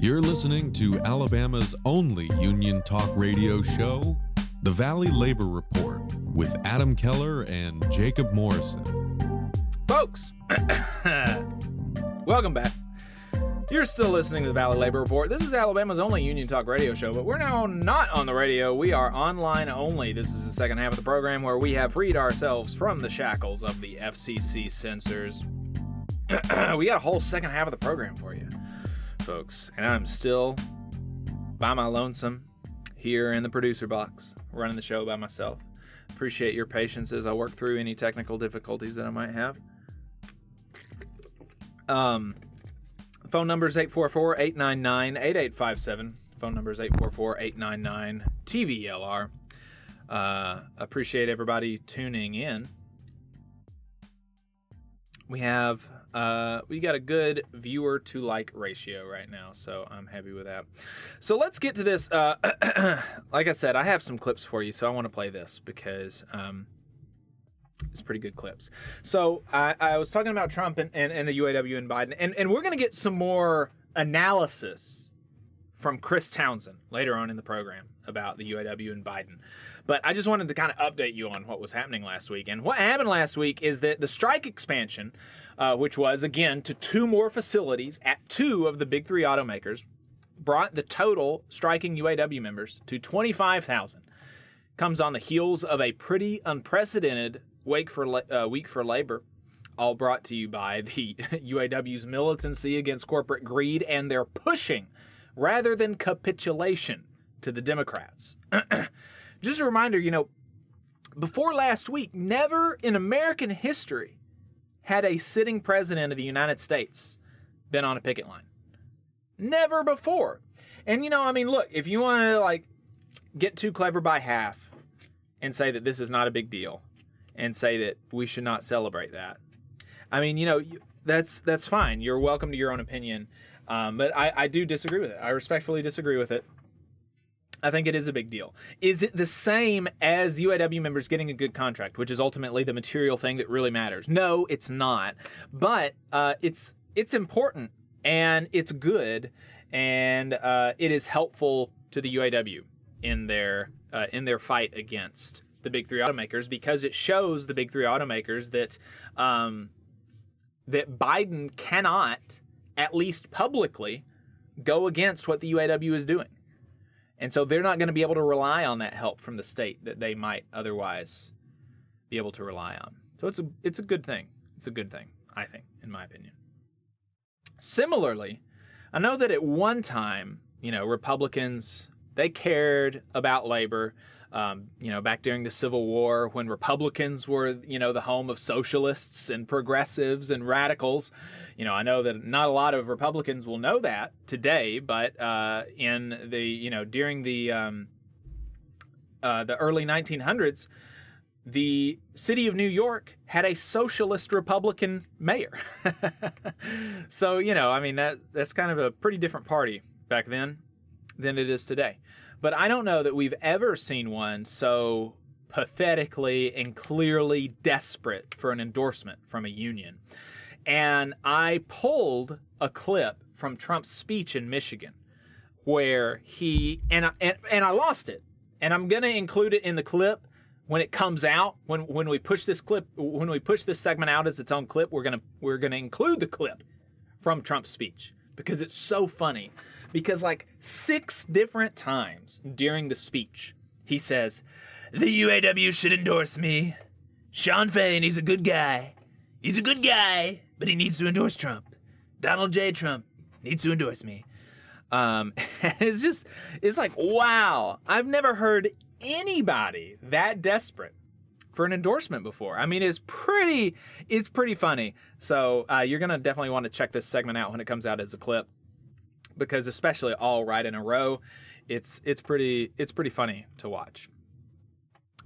You're listening to Alabama's only union talk radio show, The Valley Labor Report, with Adam Keller and Jacob Morrison. Folks, welcome back. You're still listening to the Valley Labor Report. This is Alabama's only Union Talk radio show, but we're now not on the radio. We are online only. This is the second half of the program where we have freed ourselves from the shackles of the FCC censors. we got a whole second half of the program for you, folks, and I'm still by my lonesome here in the producer box, running the show by myself. Appreciate your patience as I work through any technical difficulties that I might have. Um, phone number is 844-899-8857. Phone number is 844-899-TVLR. Uh, appreciate everybody tuning in. We have uh, we got a good viewer to like ratio right now, so I'm happy with that. So let's get to this. Uh, like I said, I have some clips for you, so I want to play this because um, it's pretty good clips. So I, I was talking about Trump and, and, and the UAW and Biden, and, and we're going to get some more analysis from Chris Townsend later on in the program about the UAW and Biden. But I just wanted to kind of update you on what was happening last week. And what happened last week is that the strike expansion, uh, which was again to two more facilities at two of the big three automakers, brought the total striking UAW members to 25,000 comes on the heels of a pretty unprecedented week for uh, week for labor, all brought to you by the UAW's militancy against corporate greed and their pushing rather than capitulation to the Democrats. Just a reminder, you know, before last week, never in American history had a sitting president of the United States been on a picket line. Never before. And you know, I mean, look, if you want to like get too clever by half and say that this is not a big deal and say that we should not celebrate that. I mean, you know, that's that's fine. You're welcome to your own opinion. Um, but I, I do disagree with it. I respectfully disagree with it. I think it is a big deal. Is it the same as UAW members getting a good contract, which is ultimately the material thing that really matters? No, it's not. But uh, it's it's important and it's good and uh, it is helpful to the UAW in their uh, in their fight against the big three automakers because it shows the big three automakers that um, that Biden cannot, at least publicly, go against what the UAW is doing. And so they're not going to be able to rely on that help from the state that they might otherwise be able to rely on. So it's a it's a good thing. It's a good thing, I think, in my opinion. Similarly, I know that at one time, you know, Republicans they cared about labor. Um, you know, back during the Civil War, when Republicans were, you know, the home of socialists and progressives and radicals, you know, I know that not a lot of Republicans will know that today, but uh, in the, you know, during the um, uh, the early 1900s, the city of New York had a socialist Republican mayor. so you know, I mean that that's kind of a pretty different party back then than it is today. But I don't know that we've ever seen one so pathetically and clearly desperate for an endorsement from a union. And I pulled a clip from Trump's speech in Michigan where he and I, and, and I lost it. And I'm going to include it in the clip when it comes out when when we push this clip when we push this segment out as its own clip we're going to we're going to include the clip from Trump's speech because it's so funny because like six different times during the speech he says the UAW should endorse me. Shawn Fain he's a good guy. He's a good guy but he needs to endorse Trump. Donald J. Trump needs to endorse me. Um, it's just, it's like, wow, I've never heard anybody that desperate for an endorsement before. I mean, it's pretty it's pretty funny. So uh, you're gonna definitely want to check this segment out when it comes out as a clip, because especially all right in a row, it's it's pretty it's pretty funny to watch.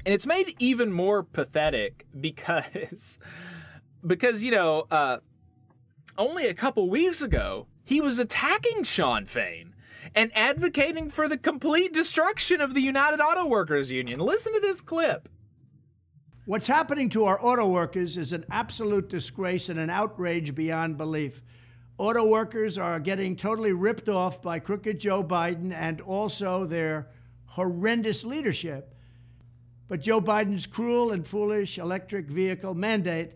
And it's made even more pathetic because because you know uh, only a couple weeks ago he was attacking Shawn Fain and advocating for the complete destruction of the United Auto Workers Union. Listen to this clip. What's happening to our auto workers is an absolute disgrace and an outrage beyond belief. Auto workers are getting totally ripped off by crooked Joe Biden and also their horrendous leadership. But Joe Biden's cruel and foolish electric vehicle mandate,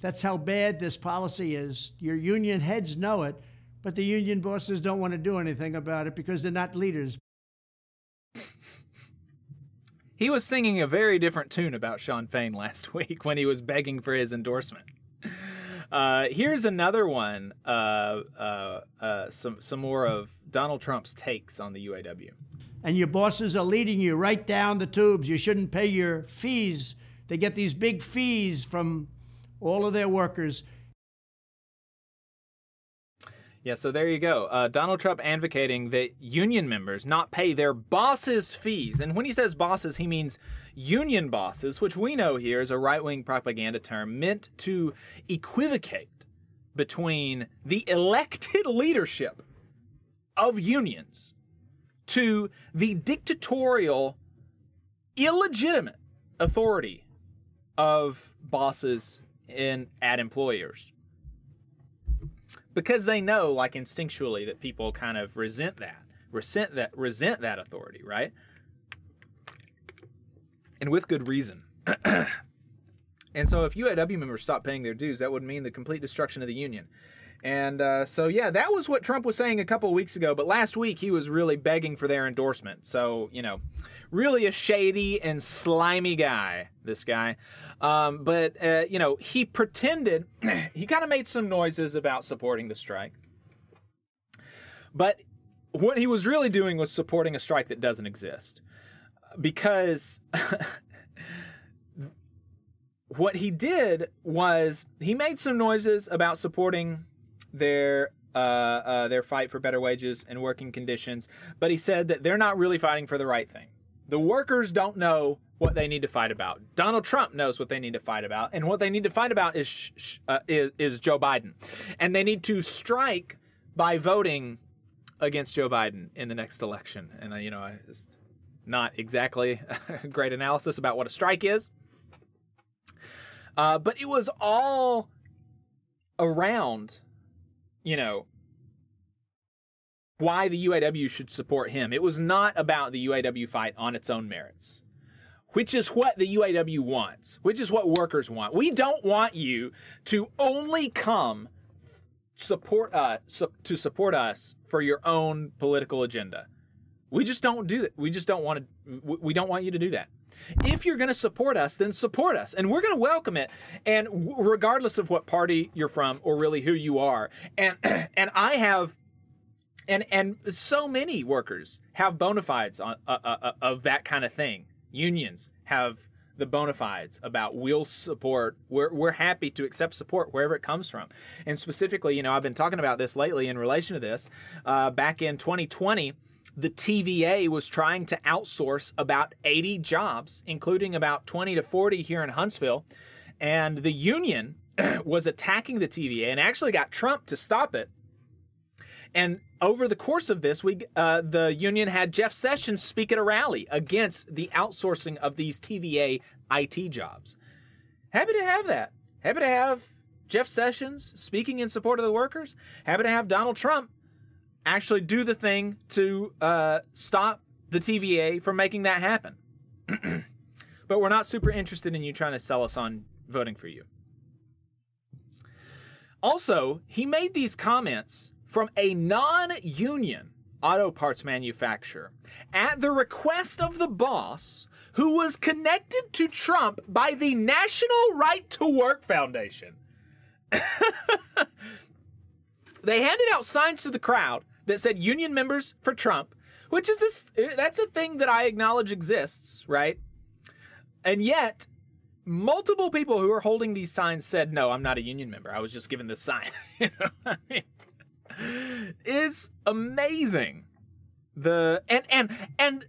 that's how bad this policy is. Your union heads know it, but the union bosses don't want to do anything about it because they're not leaders. He was singing a very different tune about Shawn Fain last week when he was begging for his endorsement. Uh, here's another one. Uh, uh, uh, some some more of Donald Trump's takes on the UAW. And your bosses are leading you right down the tubes. You shouldn't pay your fees. They get these big fees from all of their workers. Yeah, so there you go. Uh, Donald Trump advocating that union members not pay their bosses' fees. And when he says bosses, he means union bosses, which we know here is a right wing propaganda term meant to equivocate between the elected leadership of unions to the dictatorial, illegitimate authority of bosses in at employers. Because they know like instinctually that people kind of resent that resent that resent that authority right and with good reason. And so if uaw members stop paying their dues that would mean the complete destruction of the union. And uh, so yeah that was what trump was saying a couple of weeks ago but last week he was really begging for their endorsement. So you know really a shady and slimy guy this guy. Um, but uh, you know he pretended he kind of made some noises about supporting the strike. But what he was really doing was supporting a strike that doesn't exist because what he did was he made some noises about supporting their uh, uh, their fight for better wages and working conditions, but he said that they're not really fighting for the right thing. The workers don't know what they need to fight about. Donald Trump knows what they need to fight about, and what they need to fight about is sh- sh- uh, is, is Joe Biden, and they need to strike by voting against Joe Biden in the next election. And uh, you know, it's not exactly a great analysis about what a strike is, uh, but it was all around you know, why the UAW should support him. It was not about the UAW fight on its own merits, which is what the UAW wants, which is what workers want. We don't want you to only come support us to support us for your own political agenda. We just don't do that. We just don't want to we don't want you to do that. If you're going to support us, then support us, and we're going to welcome it. And regardless of what party you're from or really who you are, and and I have, and and so many workers have bona fides on uh, uh, uh, of that kind of thing. Unions have the bona fides about we'll support we're, we're happy to accept support wherever it comes from and specifically you know i've been talking about this lately in relation to this uh, back in 2020 the TVA was trying to outsource about 80 jobs, including about 20 to 40 here in Huntsville. And the union was attacking the TVA and actually got Trump to stop it. And over the course of this, we uh, the union had Jeff Sessions speak at a rally against the outsourcing of these TVA IT jobs. Happy to have that. Happy to have Jeff Sessions speaking in support of the workers. Happy to have Donald Trump actually do the thing to uh, stop the TVA from making that happen. but we're not super interested in you trying to sell us on voting for you. Also, he made these comments from a non union auto parts manufacturer at the request of the boss who was connected to Trump by the National Right to Work Foundation. they handed out signs to the crowd that said union members for Trump, which is this that's a thing that I acknowledge exists, right? And yet multiple people who were holding these signs said, "No, I'm not a union member. I was just given this sign." you know, I mean, it's amazing. The and and and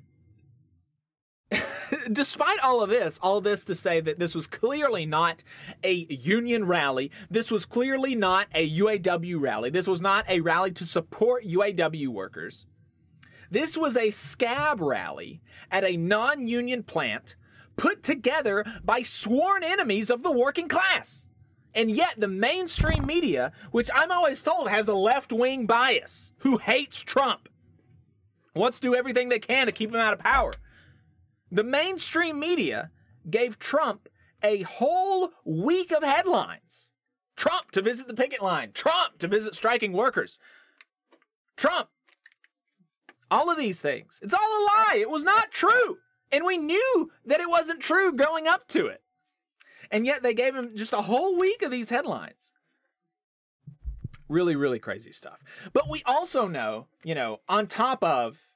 despite all of this, all this to say that this was clearly not a union rally. This was clearly not a UAW rally. This was not a rally to support UAW workers. This was a scab rally at a non union plant put together by sworn enemies of the working class. And yet, the mainstream media, which I'm always told has a left wing bias, who hates Trump, wants to do everything they can to keep him out of power. The mainstream media gave Trump a whole week of headlines. Trump to visit the picket line, Trump to visit striking workers, Trump. All of these things. It's all a lie. It was not true. And we knew that it wasn't true going up to it. And yet they gave him just a whole week of these headlines. Really, really crazy stuff. But we also know, you know, on top of,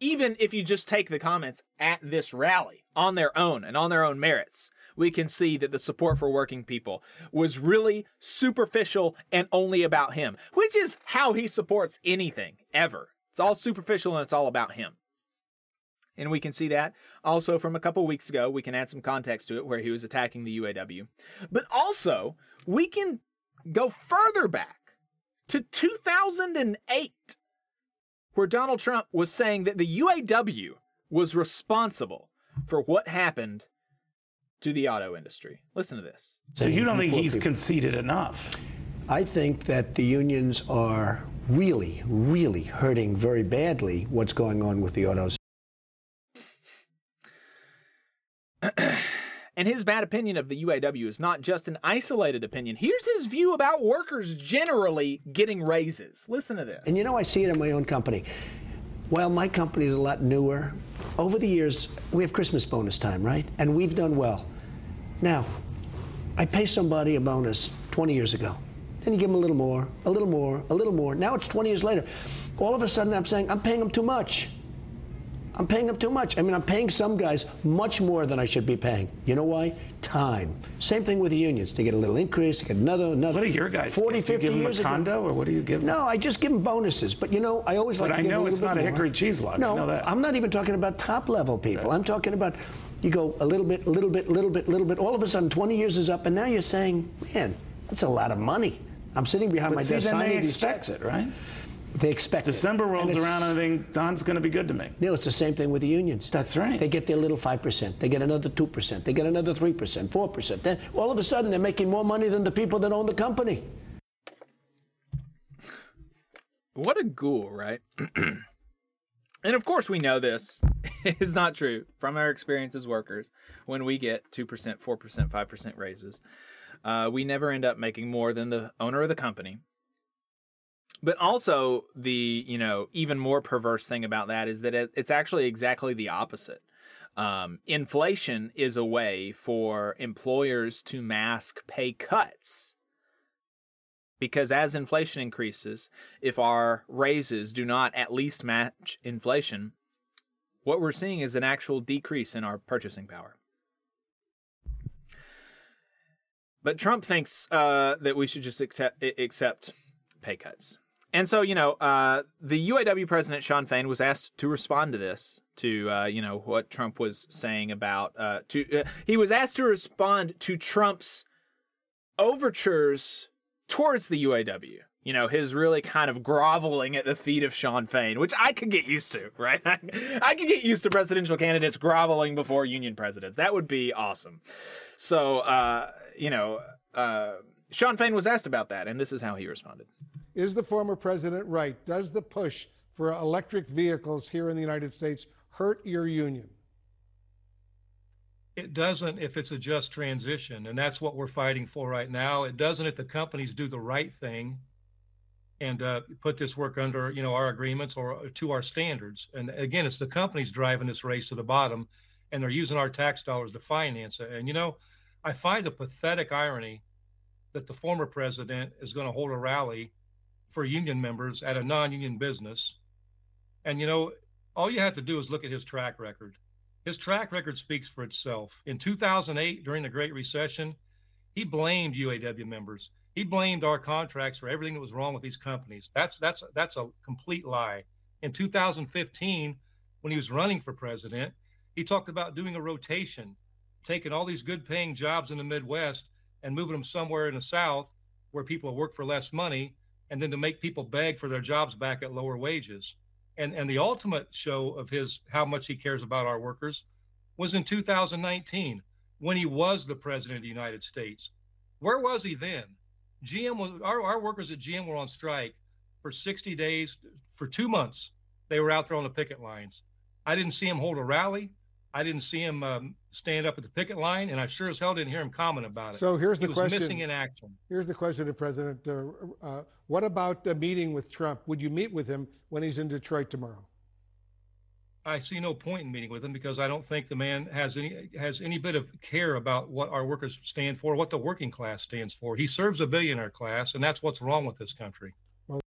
even if you just take the comments at this rally on their own and on their own merits, we can see that the support for working people was really superficial and only about him, which is how he supports anything ever. It's all superficial and it's all about him. And we can see that also from a couple weeks ago. We can add some context to it where he was attacking the UAW. But also, we can go further back to 2008, where Donald Trump was saying that the UAW was responsible for what happened to the auto industry. Listen to this. So you don't think he's conceded enough? I think that the unions are really, really hurting very badly what's going on with the autos. and his bad opinion of the UAW is not just an isolated opinion. Here's his view about workers generally getting raises. Listen to this. And you know, I see it in my own company. Well, my company is a lot newer, over the years, we have Christmas bonus time, right? And we've done well. Now, I pay somebody a bonus 20 years ago. Then you give them a little more, a little more, a little more. Now it's 20 years later. All of a sudden, I'm saying, I'm paying them too much. I'm paying them too much. I mean, I'm paying some guys much more than I should be paying. You know why? Time. Same thing with the unions. They get a little increase, they get another, another. What do your guys 40, get? Do you 50 give them a years ago. condo, or what do you give them? No, I just give them bonuses. But you know, I always But like to But I know it's not a more. hickory cheese log. I No, know that. I'm not even talking about top level people. I'm talking about you go a little bit, a little bit, a little bit, a little bit. All of a sudden, 20 years is up, and now you're saying, man, that's a lot of money. I'm sitting behind But my see, desk then signing they expect checks. it, right? They expect it. December rolls And around and I think Don's going to be good to me. Neil, it's the same thing with the unions. That's right. They get their little 5%. They get another 2%. They get another 3%, 4%. Then all of a sudden, they're making more money than the people that own the company. What a ghoul, right? and of course, we know this is not true from our experience as workers. When we get 2%, 4%, 5% raises, uh, we never end up making more than the owner of the company. But also, the you know even more perverse thing about that is that it, it's actually exactly the opposite. Um, inflation is a way for employers to mask pay cuts because as inflation increases, if our raises do not at least match inflation, what we're seeing is an actual decrease in our purchasing power. But Trump thinks uh, that we should just accept, accept pay cuts. And so, you know, uh, the UAW president Shawn Fain was asked to respond to this, to uh, you know what Trump was saying about. Uh, to uh, he was asked to respond to Trump's overtures towards the UAW. You know, his really kind of groveling at the feet of Shawn Fain, which I could get used to, right? I could get used to presidential candidates groveling before union presidents. That would be awesome. So, uh, you know, uh, Shawn Fain was asked about that, and this is how he responded. Is the former president right? Does the push for electric vehicles here in the United States hurt your union? It doesn't if it's a just transition, and that's what we're fighting for right now. It doesn't if the companies do the right thing and uh, put this work under, you know, our agreements or to our standards. And again, it's the companies driving this race to the bottom, and they're using our tax dollars to finance it. And you know, I find a pathetic irony that the former president is going to hold a rally for union members at a non-union business. And you know, all you have to do is look at his track record. His track record speaks for itself. In 2008, during the Great Recession, he blamed UAW members. He blamed our contracts for everything that was wrong with these companies. That's that's that's a complete lie. In 2015, when he was running for president, he talked about doing a rotation, taking all these good paying jobs in the Midwest and moving them somewhere in the South where people work for less money and then to make people beg for their jobs back at lower wages. And and the ultimate show of his how much he cares about our workers was in 2019 when he was the president of the United States. Where was he then? GM was our, our workers at GM were on strike for 60 days for two months. They were out there on the picket lines. I didn't see him hold a rally. I didn't see him um, stand up at the picket line, and I sure as hell didn't hear him comment about it. So here's he the was question. Missing in action. Here's the question to President. Uh, uh, what about the meeting with Trump? Would you meet with him when he's in Detroit tomorrow? I see no point in meeting with him because I don't think the man has any has any bit of care about what our workers stand for, what the working class stands for. He serves a billionaire class, and that's what's wrong with this country. Well,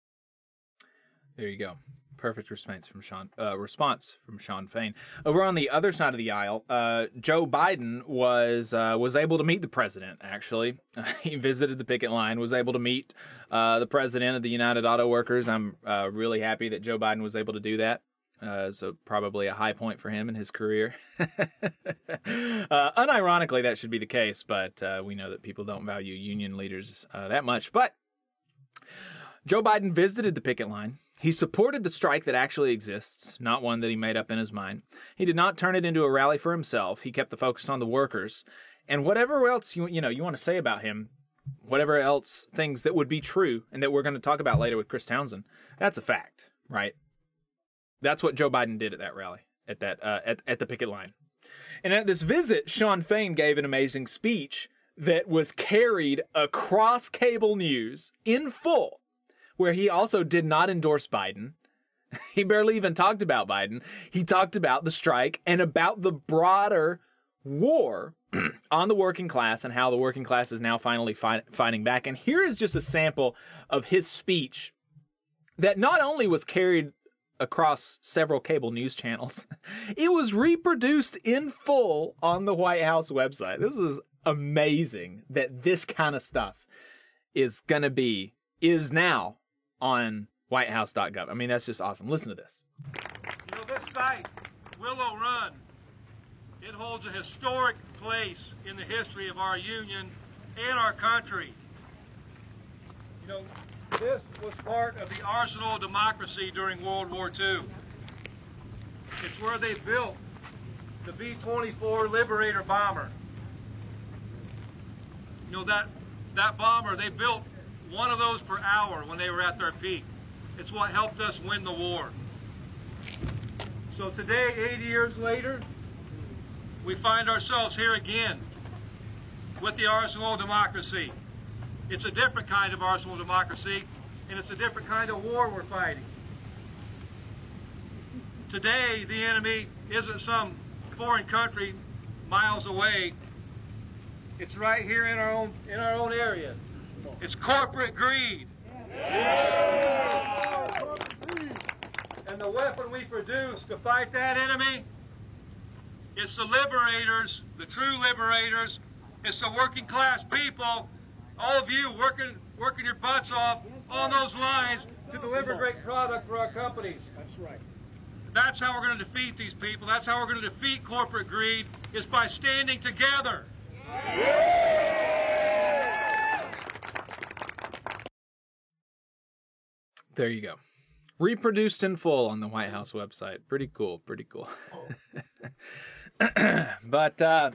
there you go. Perfect response from Shawn. Uh, response from Shawn Fain. Over on the other side of the aisle, uh, Joe Biden was uh, was able to meet the president. Actually, he visited the picket line. Was able to meet uh, the president of the United Auto Workers. I'm uh, really happy that Joe Biden was able to do that. Uh, so probably a high point for him in his career. uh, unironically, that should be the case, but uh, we know that people don't value union leaders uh, that much. But Joe Biden visited the picket line. He supported the strike that actually exists, not one that he made up in his mind. He did not turn it into a rally for himself. He kept the focus on the workers. And whatever else you you know you want to say about him, whatever else things that would be true and that we're going to talk about later with Chris Townsend, that's a fact, right? That's what Joe Biden did at that rally, at that uh, at at the picket line. And at this visit, Shawn Fain gave an amazing speech that was carried across cable news in full, where he also did not endorse Biden. He barely even talked about Biden. He talked about the strike and about the broader war on the working class and how the working class is now finally fi- fighting back. And here is just a sample of his speech that not only was carried across several cable news channels. It was reproduced in full on the White House website. This is amazing that this kind of stuff is going to be, is now on whitehouse.gov. I mean, that's just awesome. Listen to this. You know, this site, Willow Run, it holds a historic place in the history of our union and our country. You know, this was part of the arsenal of democracy during World War II. It's where they built the B-24 Liberator bomber. You know, that, that bomber, they built one of those per hour when they were at their peak. It's what helped us win the war. So today, 80 years later, we find ourselves here again with the arsenal of democracy. It's a different kind of arsenal of democracy, and it's a different kind of war we're fighting. Today, the enemy isn't some foreign country miles away. It's right here in our own in our own area. It's corporate greed. And the weapon we produce to fight that enemy is the liberators, the true liberators. It's the working class people, all of you working working your butts off on those lines to deliver great product for our companies. That's right. That's how we're going to defeat these people. That's how we're going to defeat corporate greed is by standing together. There you go. Reproduced in full on the White House website. Pretty cool. Pretty cool. but uh,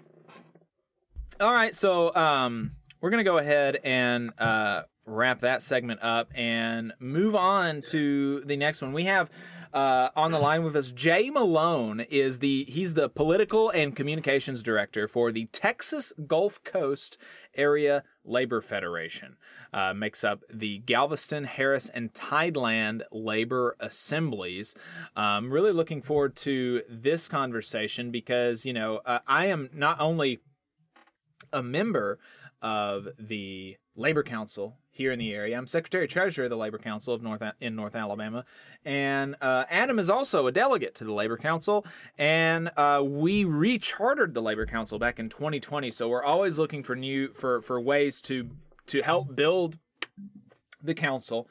all right, so um, we're gonna go ahead and uh, wrap that segment up and move on to the next one. We have uh, on the line with us Jay Malone is the he's the political and communications director for the Texas Gulf Coast Area Labor Federation. Uh, makes up the Galveston, Harris, and Tideland labor assemblies. Um, really looking forward to this conversation because you know uh, I am not only a member of the Labor Council here in the area. I'm Secretary Treasurer of the Labor Council of North in North Alabama, and uh, Adam is also a delegate to the Labor Council. And uh, we rechartered the Labor Council back in 2020, so we're always looking for new for for ways to to help build the council.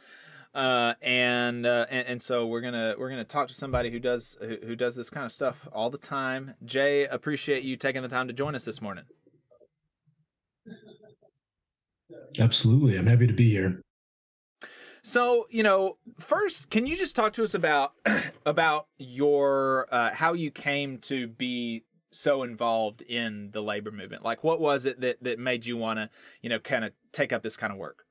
Uh, and, uh, and and so we're gonna we're gonna talk to somebody who does who, who does this kind of stuff all the time. Jay, appreciate you taking the time to join us this morning. Absolutely, I'm happy to be here. So, you know, first, can you just talk to us about about your uh, how you came to be so involved in the labor movement? Like, what was it that that made you want to, you know, kind of take up this kind of work?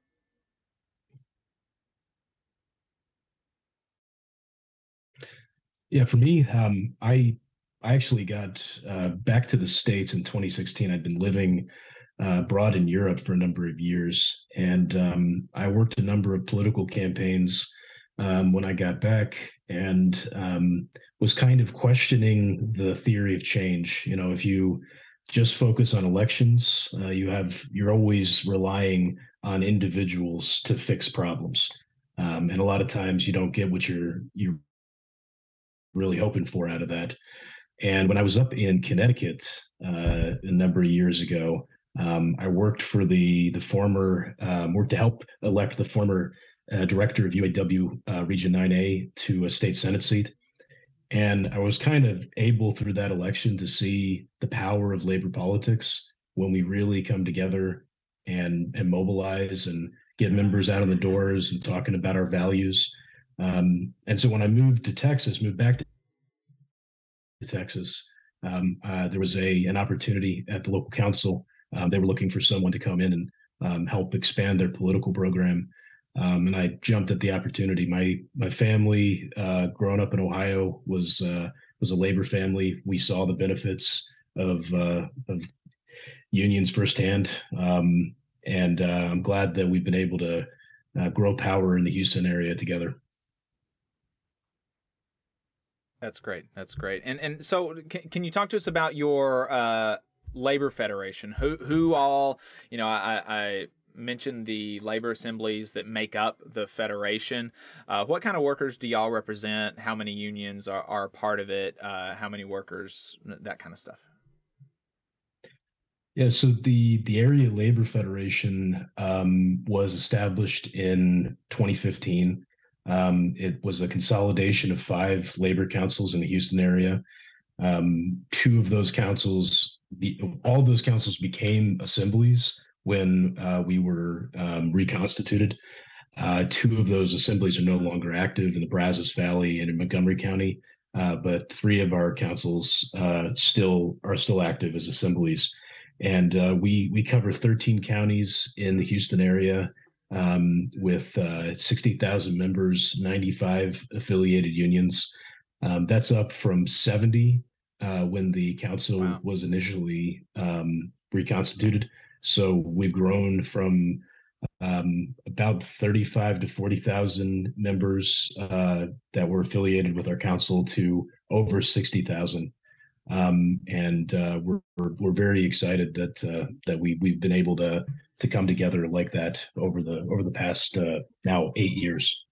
Yeah, for me, um, I I actually got uh, back to the states in 2016. I'd been living uh, abroad in Europe for a number of years, and um, I worked a number of political campaigns um, when I got back, and um, was kind of questioning the theory of change. You know, if you just focus on elections, uh, you have you're always relying on individuals to fix problems, um, and a lot of times you don't get what you're you're really hoping for out of that. And when I was up in Connecticut uh, a number of years ago, um, I worked for the the former um, worked to help elect the former uh, director of UAW uh, Region 9A to a state senate seat, and I was kind of able through that election to see the power of labor politics when we really come together and and mobilize and get members out on the doors and talking about our values. Um, and so when I moved to Texas, moved back to Texas, um, uh, there was a an opportunity at the local council. Um, they were looking for someone to come in and um, help expand their political program, um, and I jumped at the opportunity. My my family, uh, growing up in Ohio, was uh, was a labor family. We saw the benefits of uh, of unions firsthand, um, and uh, I'm glad that we've been able to uh, grow power in the Houston area together. That's great. That's great. And and so can, can you talk to us about your uh, labor federation? Who who all you know? I, I mentioned the labor assemblies that make up the federation. Uh, what kind of workers do y'all represent? How many unions are, are part of it? Uh, how many workers? That kind of stuff. Yeah, so the the area labor federation um, was established in 2015. Um, it was a consolidation of five labor councils in the Houston area. Um, two of those councils, the, all those councils became assemblies when uh, we were um, reconstituted. Uh, two of those assemblies are no longer active in the Brazos Valley and in Montgomery County, uh, but three of our councils uh, still are still active as assemblies. And uh, we we cover 13 counties in the Houston area um, with uh, 60,000 members, 95 affiliated unions. Um, that's up from 70 uh, when the council wow. was initially um, reconstituted. So we've grown from um, about 35 to 40,000 members uh, that were affiliated with our council to over 60,000. Um, and uh, we're, we're, we're very excited that uh, that we we've been able to to come together like that over the over the past uh, now eight years.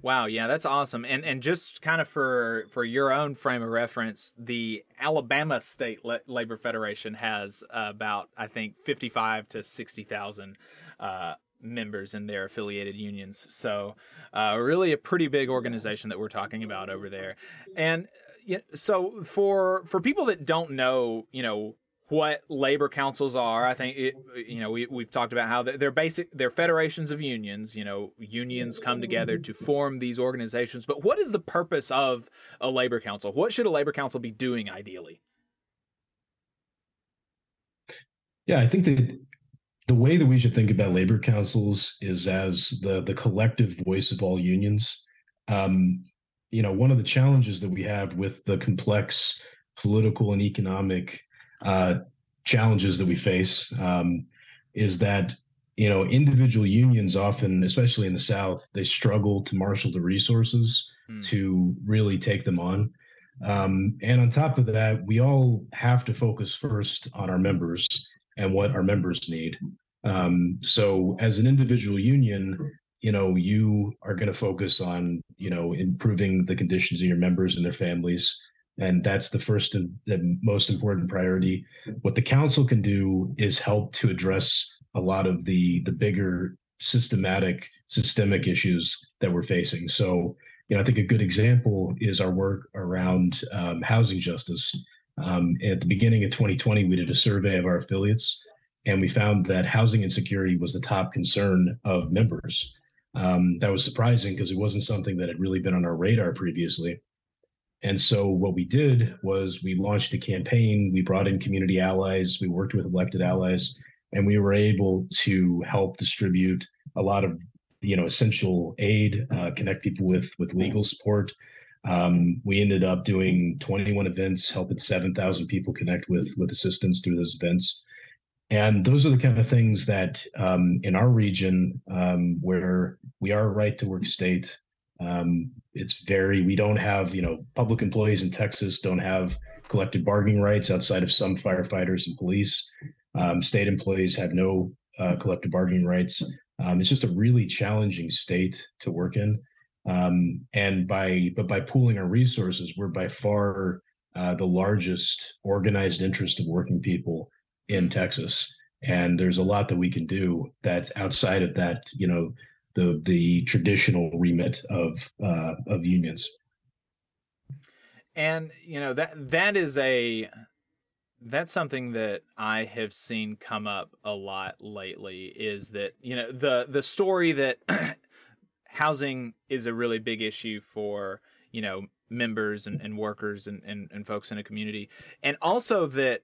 Wow, yeah, that's awesome. And and just kind of for for your own frame of reference, the Alabama State Le- Labor Federation has uh, about I think fifty five to sixty thousand uh, members in their affiliated unions. So, uh, really a pretty big organization that we're talking about over there. And uh, so for for people that don't know, you know what labor councils are. I think it, you know we we've talked about how they're basic they're federations of unions. You know, unions come together to form these organizations. But what is the purpose of a labor council? What should a labor council be doing ideally? Yeah, I think that the way that we should think about labor councils is as the the collective voice of all unions. Um, you know, one of the challenges that we have with the complex political and economic uh, challenges that we face um, is that you know individual unions often especially in the south they struggle to marshal the resources mm. to really take them on um, and on top of that we all have to focus first on our members and what our members need Um, so as an individual union, you know, you are going to focus on, you know, improving the conditions of your members and their families. And that's the first and the most important priority. What the council can do is help to address a lot of the the bigger systematic systemic issues that we're facing. So, you know, I think a good example is our work around um, housing justice. Um, at the beginning of 2020, we did a survey of our affiliates, and we found that housing insecurity was the top concern of members. Um, that was surprising because it wasn't something that had really been on our radar previously. And so what we did was we launched a campaign. We brought in community allies. We worked with elected allies, and we were able to help distribute a lot of you know essential aid, uh, connect people with with legal support. Um, we ended up doing 21 events, helping 7,000 people connect with with assistance through those events. And those are the kind of things that um, in our region, um, where we are a right to work state, um, it's very, we don't have, you know, public employees in Texas don't have collective bargaining rights outside of some firefighters and police. Um, state employees have no uh, collective bargaining rights. Um, it's just a really challenging state to work in. Um, and by but by pooling our resources, we're by far uh, the largest organized interest of working people in Texas. And there's a lot that we can do that's outside of that, you know, the the traditional remit of uh, of unions. And you know that that is a that's something that I have seen come up a lot lately is that you know the the story that housing is a really big issue for you know members and, and workers and, and, and folks in a community and also that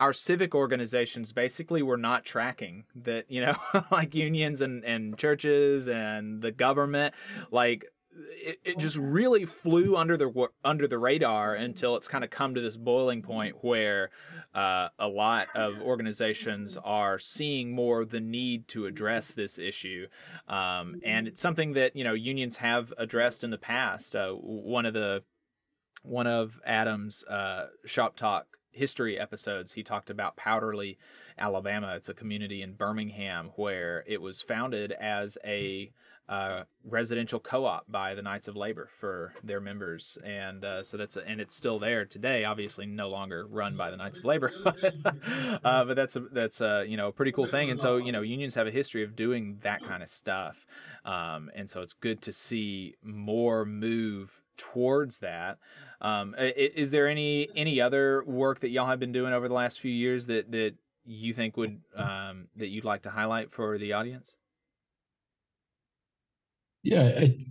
our civic organizations basically were not tracking that you know like unions and, and churches and the government like it, it just really flew under the under the radar until it's kind of come to this boiling point where uh, a lot of organizations are seeing more the need to address this issue, um, and it's something that you know unions have addressed in the past. Uh, one of the one of Adam's uh, shop talk history episodes, he talked about Powderly, Alabama. It's a community in Birmingham where it was founded as a uh, residential co-op by the Knights of Labor for their members, and uh, so that's a, and it's still there today. Obviously, no longer run by the Knights of Labor, uh, but that's a, that's a you know a pretty cool thing. And so you know unions have a history of doing that kind of stuff, um, and so it's good to see more move towards that. Um, is there any any other work that y'all have been doing over the last few years that that you think would um, that you'd like to highlight for the audience? Yeah, I,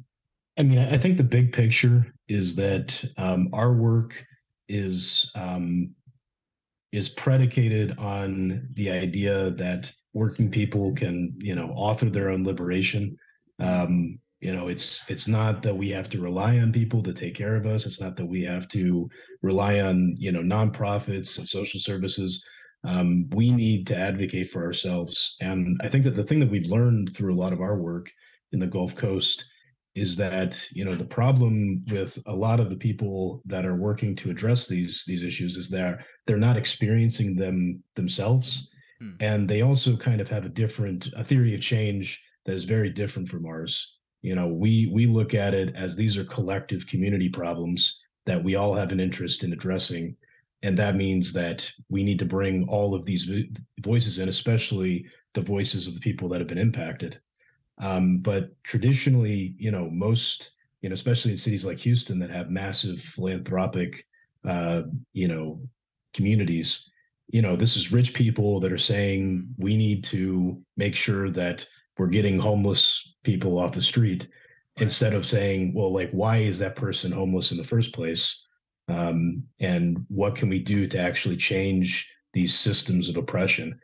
I mean, I think the big picture is that um, our work is um, is predicated on the idea that working people can, you know, author their own liberation. Um, you know, it's it's not that we have to rely on people to take care of us. It's not that we have to rely on you know nonprofits and social services. Um, we need to advocate for ourselves, and I think that the thing that we've learned through a lot of our work in the Gulf Coast is that you know the problem with a lot of the people that are working to address these these issues is that they're not experiencing them themselves hmm. and they also kind of have a different a theory of change that is very different from ours you know we we look at it as these are collective community problems that we all have an interest in addressing. And that means that we need to bring all of these voices in especially the voices of the people that have been impacted. Um, but traditionally, you know, most, you know, especially in cities like Houston that have massive philanthropic, uh, you know, communities, you know, this is rich people that are saying we need to make sure that we're getting homeless people off the street instead of saying, well, like, why is that person homeless in the first place? Um, and what can we do to actually change these systems of oppression?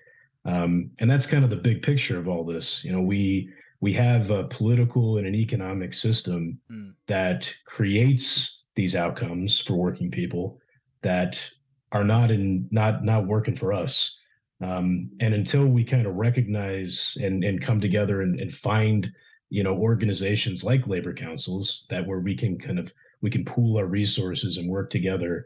Um, and that's kind of the big picture of all this. You know, we we have a political and an economic system mm. that creates these outcomes for working people that are not in not not working for us um, and until we kind of recognize and and come together and, and find you know organizations like labor councils that where we can kind of we can pool our resources and work together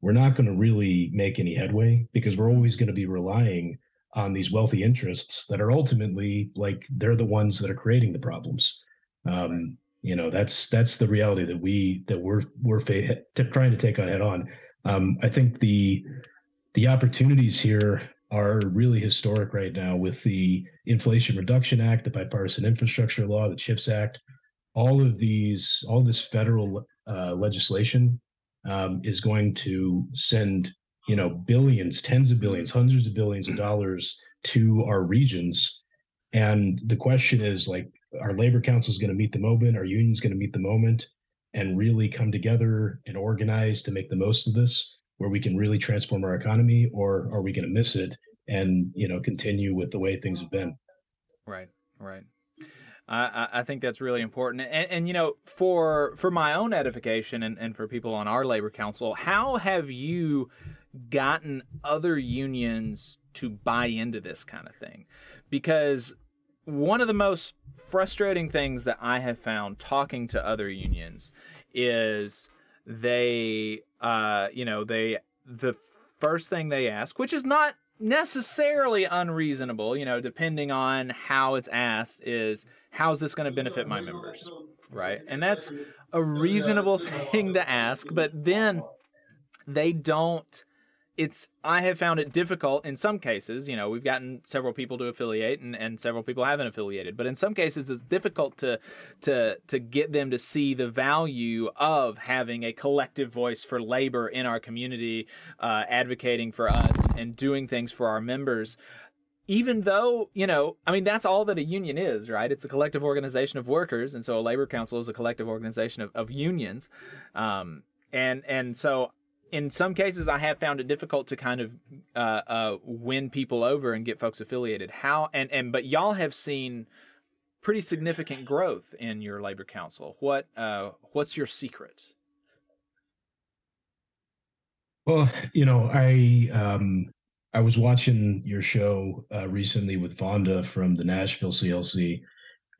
we're not going to really make any headway because we're always going to be relying on these wealthy interests that are ultimately like they're the ones that are creating the problems. Um, you know, that's that's the reality that we that we're we're fa- trying to take on head on. Um, I think the the opportunities here are really historic right now with the Inflation Reduction Act, the Bipartisan Infrastructure Law, the CHIPS Act. All of these, all this federal uh, legislation um, is going to send you know billions tens of billions hundreds of billions of dollars to our regions and the question is like our labor council is going to meet the moment our union's going to meet the moment and really come together and organize to make the most of this where we can really transform our economy or are we going to miss it and you know continue with the way things have been right right I, I think that's really important. And, and, you know, for for my own edification and, and for people on our labor council, how have you gotten other unions to buy into this kind of thing? Because one of the most frustrating things that I have found talking to other unions is they, uh, you know, they the first thing they ask, which is not necessarily unreasonable, you know, depending on how it's asked, is how's this going to benefit my members? Right. And that's a reasonable thing to ask, but then they don't it's I have found it difficult in some cases. You know, we've gotten several people to affiliate, and, and several people haven't affiliated. But in some cases, it's difficult to to to get them to see the value of having a collective voice for labor in our community, uh, advocating for us and doing things for our members even though you know i mean that's all that a union is right it's a collective organization of workers and so a labor council is a collective organization of, of unions um, and and so in some cases, I have found it difficult to kind of uh, uh, win people over and get folks affiliated. How and and but y'all have seen pretty significant growth in your labor council. What uh, what's your secret? Well, you know, I um, I was watching your show uh, recently with Vonda from the Nashville CLC,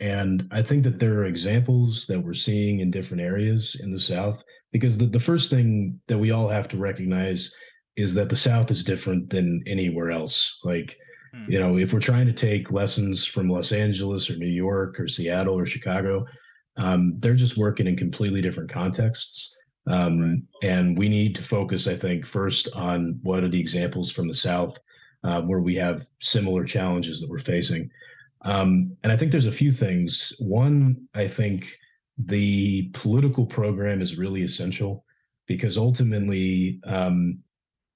and I think that there are examples that we're seeing in different areas in the South because the, the first thing that we all have to recognize is that the South is different than anywhere else. Like, mm. you know, if we're trying to take lessons from Los Angeles or New York or Seattle or Chicago, um, they're just working in completely different contexts. Um, right. And we need to focus, I think, first on what are the examples from the South uh, where we have similar challenges that we're facing. Um, and I think there's a few things. One, I think the political program is really essential because ultimately um,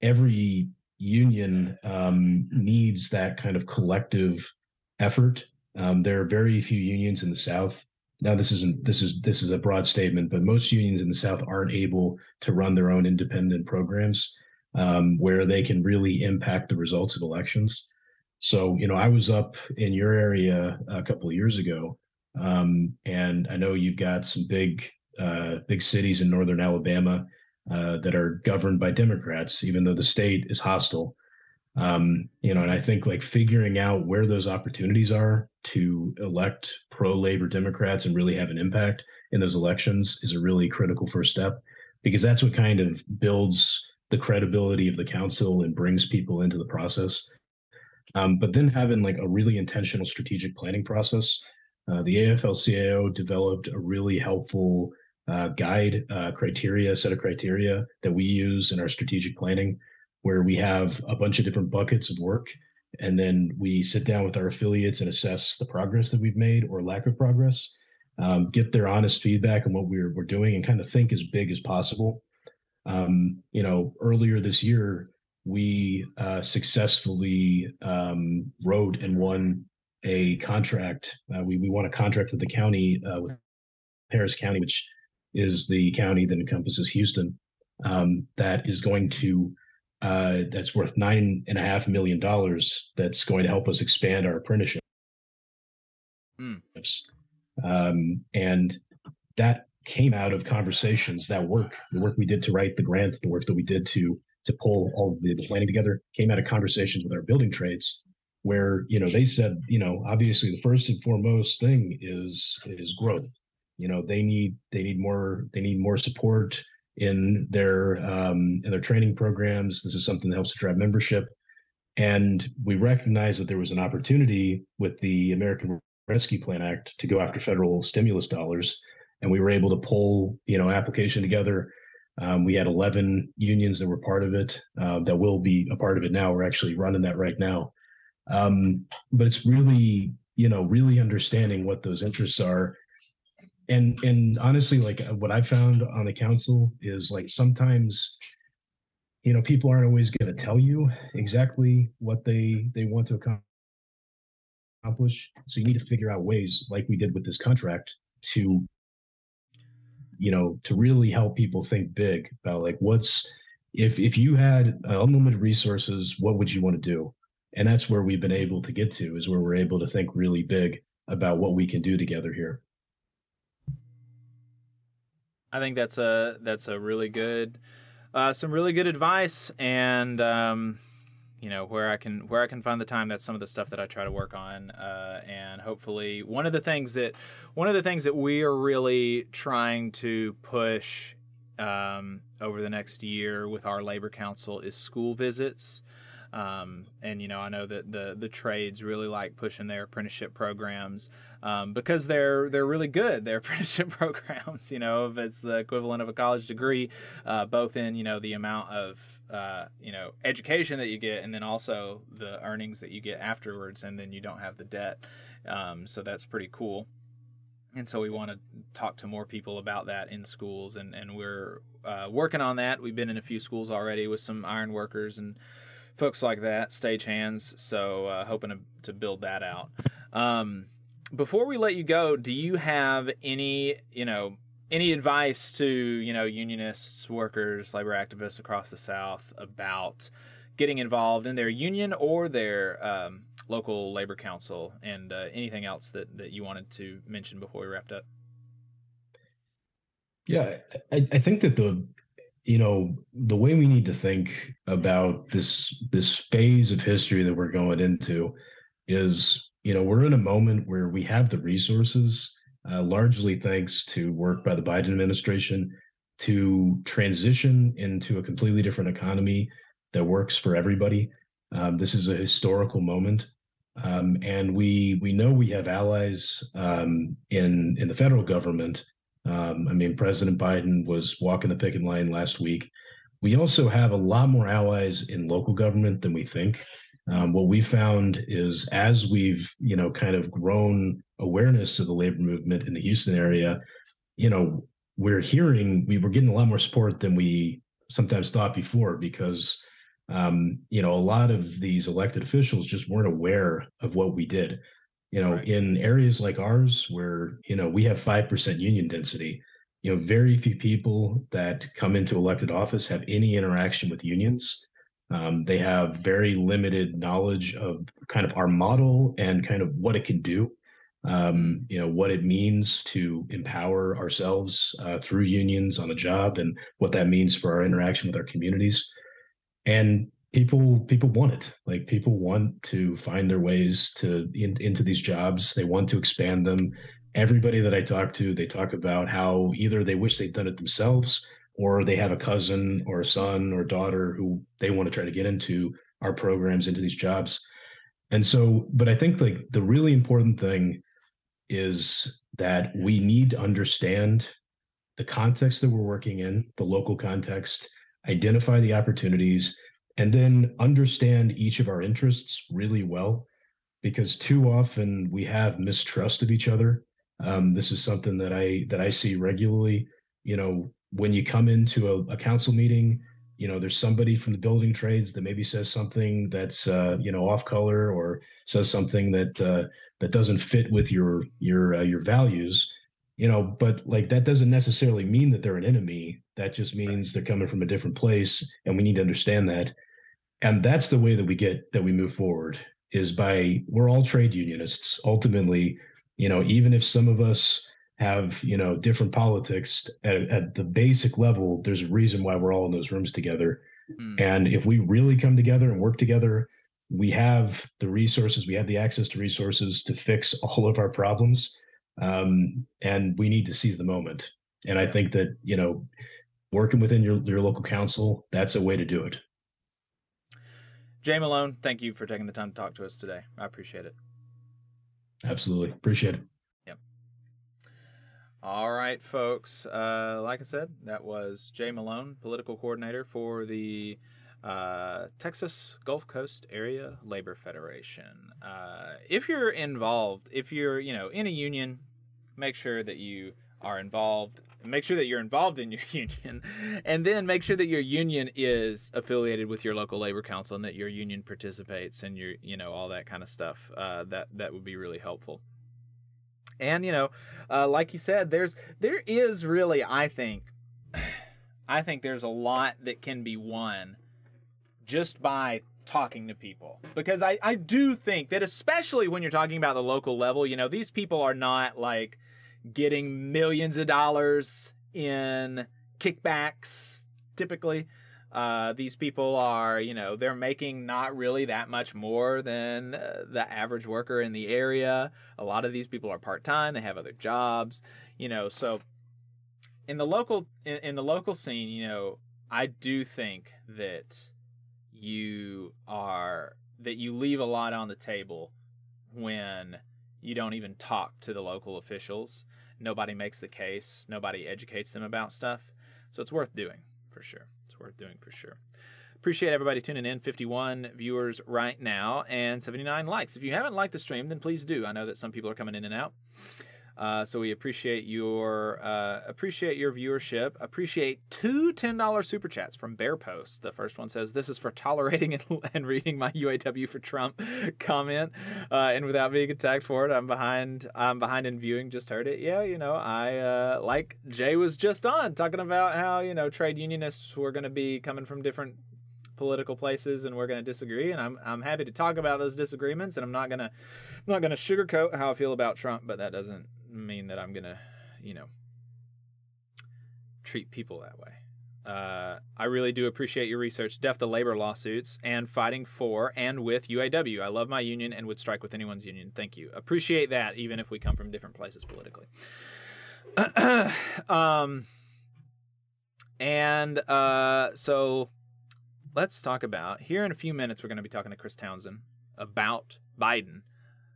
every union um, needs that kind of collective effort. Um, there are very few unions in the South. Now, this isn't this is this is a broad statement, but most unions in the South aren't able to run their own independent programs um, where they can really impact the results of elections. So, you know, I was up in your area a couple of years ago, um, and I know you've got some big, uh, big cities in northern Alabama uh, that are governed by Democrats, even though the state is hostile. Um, you know, and I think like figuring out where those opportunities are to elect pro-labor Democrats and really have an impact in those elections is a really critical first step because that's what kind of builds the credibility of the council and brings people into the process. Um, but then having like a really intentional strategic planning process uh, the AFL-CIO developed a really helpful uh, guide uh, criteria, set of criteria that we use in our strategic planning, where we have a bunch of different buckets of work, and then we sit down with our affiliates and assess the progress that we've made or lack of progress, um, get their honest feedback on what we're we're doing, and kind of think as big as possible. Um, you know, earlier this year, we uh, successfully um, wrote and won a contract. Uh, we we want a contract with the county uh, with Harris County, which is the county that encompasses Houston. Um, that is going to uh, that's worth nine and a half million dollars. That's going to help us expand our apprenticeships. Mm. Um, and that came out of conversations. That work, the work we did to write the grant, the work that we did to to pull all the planning together, came out of conversations with our building trades where you know they said you know obviously the first and foremost thing is is growth you know they need they need more they need more support in their um in their training programs this is something that helps to drive membership And we recognized that there was an opportunity with the American Rescue Plan Act to go after federal stimulus dollars. And we were able to pull, you know, application together. Um, we had 11 unions that were part of it uh, that will be a part of it now. We're actually running that right now. Um, but it's really, you know, really understanding what those interests are. And and honestly, like what I found on the council is like sometimes you know people aren't always going to tell you exactly what they they want to accomplish so you need to figure out ways like we did with this contract to you know to really help people think big about like what's if if you had unlimited resources what would you want to do? And that's where we've been able to get to is where we're able to think really big about what we can do together here. I think that's a that's a really good uh, some really good advice and um, you know where I can where I can find the time. That's some of the stuff that I try to work on, uh, and hopefully one of the things that one of the things that we are really trying to push um, over the next year with our labor council is school visits. Um, and you know, I know that the the trades really like pushing their apprenticeship programs um, because they're they're really good. Their apprenticeship programs, you know, if it's the equivalent of a college degree, uh, both in you know the amount of uh, you know education that you get, and then also the earnings that you get afterwards, and then you don't have the debt. Um, so that's pretty cool. And so we want to talk to more people about that in schools, and and we're uh, working on that. We've been in a few schools already with some iron workers and folks like that, stagehands. So uh, hoping to, to build that out. Um, before we let you go, do you have any, you know, any advice to you know unionists, workers, labor activists across the South about getting involved in their union or their um, local labor council, and uh, anything else that that you wanted to mention before we wrapped up? Yeah, I, I think that the you know the way we need to think about this this phase of history that we're going into is you know we're in a moment where we have the resources uh, largely thanks to work by the biden administration to transition into a completely different economy that works for everybody. Um, this is a historical moment. Um, and we we know we have allies um, in in the federal government um, I mean, President Biden was walking the picket line last week. We also have a lot more allies in local government than we think. Um, what we found is as we've, you know, kind of grown awareness of the labor movement in the Houston area, you know, we're hearing we were getting a lot more support than we sometimes thought before because um, you know, a lot of these elected officials just weren't aware of what we did you know right. in areas like ours where you know we have 5% union density you know very few people that come into elected office have any interaction with unions um, they have very limited knowledge of kind of our model and kind of what it can do um, you know what it means to empower ourselves uh, through unions on the job and what that means for our interaction with our communities and people people want it. Like people want to find their ways to in, into these jobs. They want to expand them. Everybody that i talk to they talk about how either they wish they'd done it themselves or they have a cousin or a son or daughter who they want to try to get into our programs into these jobs. And so but i think like the really important thing is that we need to understand the context that we're working in the local context identify the opportunities and then understand each of our interests really well because too often we have mistrust of each other. Um, this is something that i that i see regularly. You know when you come into a, a, council meeting you know there's somebody from the building trades that maybe says something that's uh, you know off color or says something that uh, that doesn't fit with your your uh, your values you know but like that doesn't necessarily mean that they're an enemy. That just means they're coming from a different place and we need to understand that. And that's the way that we get that we move forward is by we're all trade unionists ultimately. You know even if some of us have you know different politics at, at the basic level there's a reason why we're all in those rooms together. Mm. and if we really come together and work together we have the resources we have the access to resources to fix all of our problems um, and we need to seize the moment and i think that you know working within your, your local council that's a way to do it Jay Malone, thank you for taking the time to talk to us today. I appreciate it. Absolutely. Appreciate it. Yep. All right, folks. Uh, like I said, that was Jay Malone, political coordinator for the uh, Texas Gulf Coast Area Labor Federation. Uh, if you're involved, if you're you know in a union, make sure that you are involved. Make sure that you're involved in your union, and then make sure that your union is affiliated with your local labor council and that your union participates and your you know all that kind of stuff. Uh, that that would be really helpful. And you know, uh, like you said, there's there is really I think I think there's a lot that can be won just by talking to people. Because I, I do think that especially when you're talking about the local level you know these people are not like getting millions of dollars in kickbacks typically. Uh, these people are you know they're making not really that much more than uh, the average worker in the area. A lot of these people are part-time they have other jobs you know so in the local in, in the local scene you know i do think that you are that you leave a lot on the table when you don't even talk to the local officials. Nobody makes the case, nobody educates them about stuff. So it's worth doing for sure. It's worth doing for sure. Appreciate everybody tuning in. 51 viewers right now and 79 likes. If you haven't liked the stream, then please do. I know that some people are coming in and out. Uh, so we appreciate your uh, appreciate your viewership. Appreciate two $10 super chats from Bear Post. The first one says, "This is for tolerating and, reading my UAW for Trump comment, uh, and without being attacked for it. I'm behind. I'm behind in viewing. Just heard it. Yeah, you know, I uh, like Jay was just on talking about how you know trade unionists were going to be coming from different political places and we're going to disagree and I'm I'm happy to talk about those disagreements and I'm not going to I'm not going to sugarcoat how I feel about Trump but that doesn't mean that I'm to, you know, treat people that way. Uh, I really do appreciate your research, Def the labor lawsuits, and fighting for and with UAW. I love my union and would strike with anyone's union. Thank you. Appreciate that, even if we come from different places politically. um, and uh, so let's talk about here in a few minutes. We're going to be talking to Chris Townsend about Biden,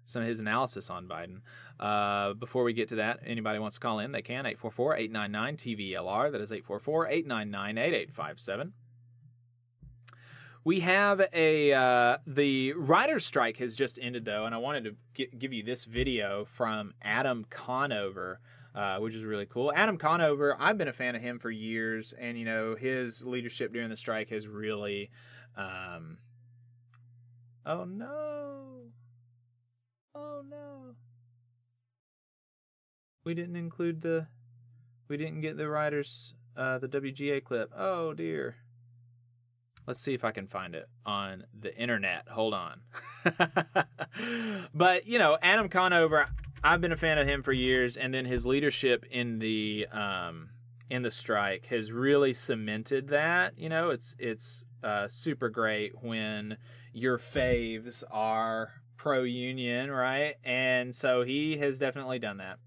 some of his analysis on Biden. Uh, before we get to that, anybody wants to call in, they can 844 899 TVLR. That is 844 899 8857. We have a uh, the writer's strike has just ended though, and I wanted to get, give you this video from Adam Conover, uh, which is really cool. Adam Conover, I've been a fan of him for years, and you know his leadership during the strike has really. Um, oh no! Oh no! We didn't include the. We didn't get the writers uh, the WGA clip. Oh dear. Let's see if I can find it on the internet. Hold on. but, you know, Adam Conover, I've been a fan of him for years, and then his leadership in the um, in the strike has really cemented that. You know, it's it's uh, super great when your faves are pro union, right? And so he has definitely done that.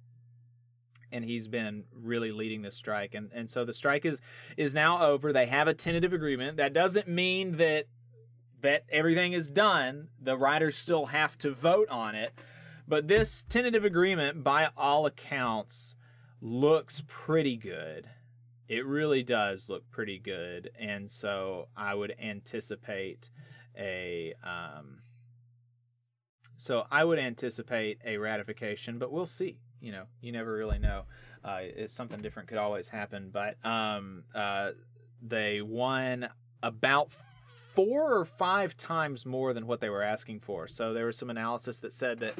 And he's been really leading the strike. And and so the strike is is now over. They have a tentative agreement. That doesn't mean that that everything is done. The writers still have to vote on it. But this tentative agreement by all accounts looks pretty good. It really does look pretty good. And so i would anticipate a um, so i would anticipate a ratification but we'll see you know, you never really know. Uh, it's something different could always happen. But um, uh, they won about four or five times more than what they were asking for. So there was some analysis that said that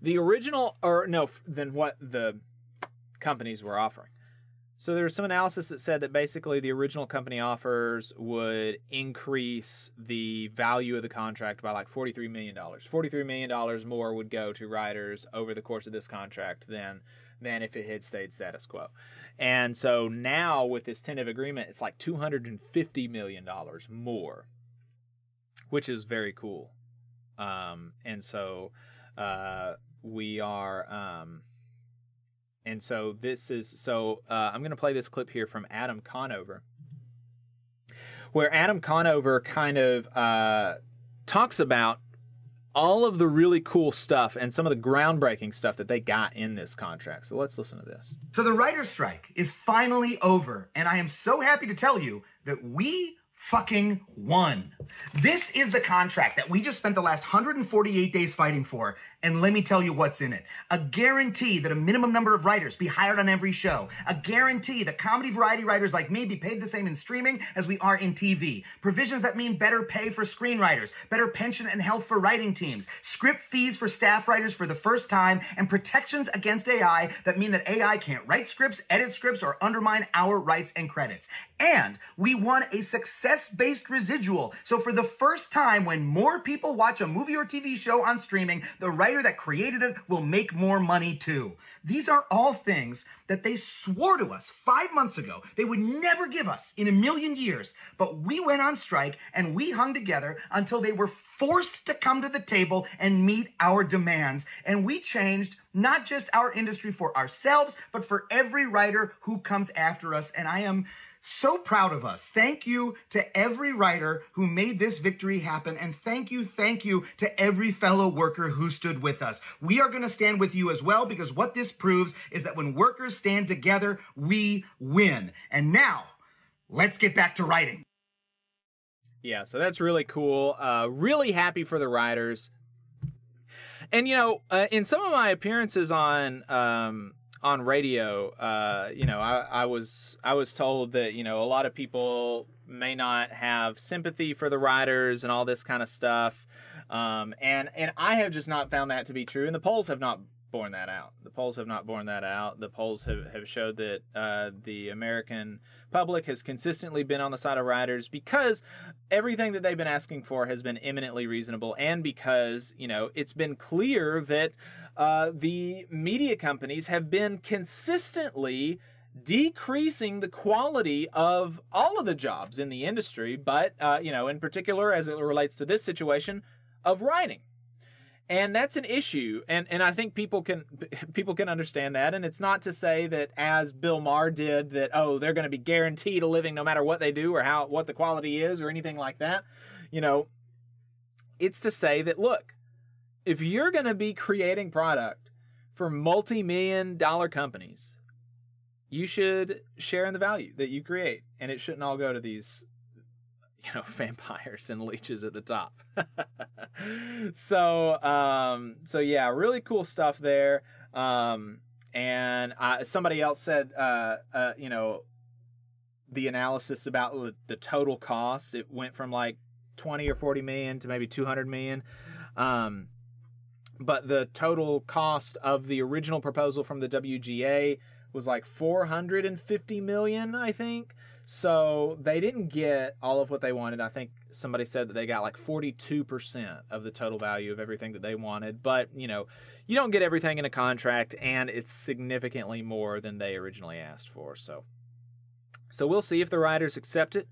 the original, or no, than what the companies were offering. So there was some analysis that said that basically the original company offers would increase the value of the contract by like $43 million. $43 million more would go to riders over the course of this contract than than if it had stayed status quo. And so now with this tentative agreement, it's like $250 million more, which is very cool. Um, and so uh, we are. Um, and so this is so uh, I'm going to play this clip here from Adam Conover, where Adam Conover kind of uh, talks about all of the really cool stuff and some of the groundbreaking stuff that they got in this contract. So let's listen to this. So the writer's strike is finally over, and I am so happy to tell you that we fucking won. This is the contract that we just spent the last 148 days fighting for, and let me tell you what's in it. A guarantee that a minimum number of writers be hired on every show. A guarantee that comedy variety writers like me be paid the same in streaming as we are in TV. Provisions that mean better pay for screenwriters, better pension and health for writing teams, script fees for staff writers for the first time, and protections against AI that mean that AI can't write scripts, edit scripts, or undermine our rights and credits. And we won a success based residual. So for the first time, when more people watch a movie or TV show on streaming, the writer that created it will make more money too. These are all things that they swore to us five months ago they would never give us in a million years. But we went on strike and we hung together until they were forced to come to the table and meet our demands. And we changed not just our industry for ourselves, but for every writer who comes after us. And I am so proud of us. Thank you to every writer who made this victory happen. And thank you, thank you to every fellow worker who stood with us. We are going to stand with you as well because what this proves is that when workers stand together, we win. And now, let's get back to writing. Yeah, so that's really cool. Uh, really happy for the writers. And you know, uh, in some of my appearances on um, on radio, uh, you know, I, I was I was told that you know a lot of people may not have sympathy for the writers and all this kind of stuff, um, and and I have just not found that to be true, and the polls have not borne that out. The polls have not borne that out. The polls have, have showed that uh, the American public has consistently been on the side of writers because everything that they've been asking for has been eminently reasonable, and because you know it's been clear that uh, the media companies have been consistently decreasing the quality of all of the jobs in the industry, but uh, you know, in particular as it relates to this situation of writing and that's an issue and and i think people can people can understand that and it's not to say that as bill maher did that oh they're going to be guaranteed a living no matter what they do or how what the quality is or anything like that you know. It's to say that look if you're going to be creating product for multi-million dollar companies you should share in the value that you create and it shouldn't all go to these you know vampires and leeches at the top. So um so yeah really cool stuff there. Um and uh, somebody else said uh, uh you know the analysis about the total cost it went from like 20 or 40 million to maybe 200 million. Um but the total cost of the original proposal from the WGA was like 450 million I think so they didn't get all of what they wanted. I think somebody said that they got like 42% of the total value of everything that they wanted. But, you know, you don't get everything in a contract and it's significantly more than they originally asked for. So so we'll see if the writers accept it.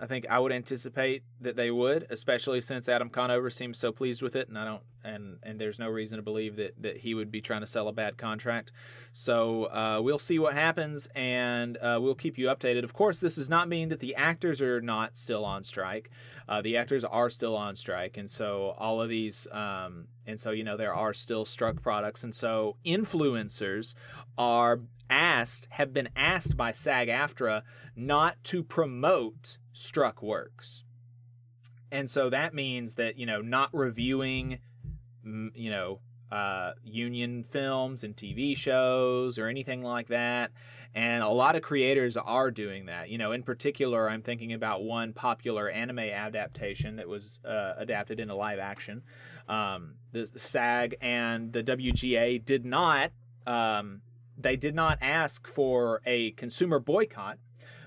I think I would anticipate that they would, especially since Adam Conover seems so pleased with it, and I don't, and and there's no reason to believe that that he would be trying to sell a bad contract. So uh, we'll see what happens, and uh, we'll keep you updated. Of course, this does not mean that the actors are not still on strike. Uh, the actors are still on strike, and so all of these, um, and so you know there are still struck products, and so influencers are asked, have been asked by SAG-AFTRA not to promote struck works. And so that means that, you know, not reviewing, you know, uh, union films and TV shows or anything like that. And a lot of creators are doing that. You know, in particular, I'm thinking about one popular anime adaptation that was uh, adapted into live action. Um, the SAG and the WGA did not. Um, they did not ask for a consumer boycott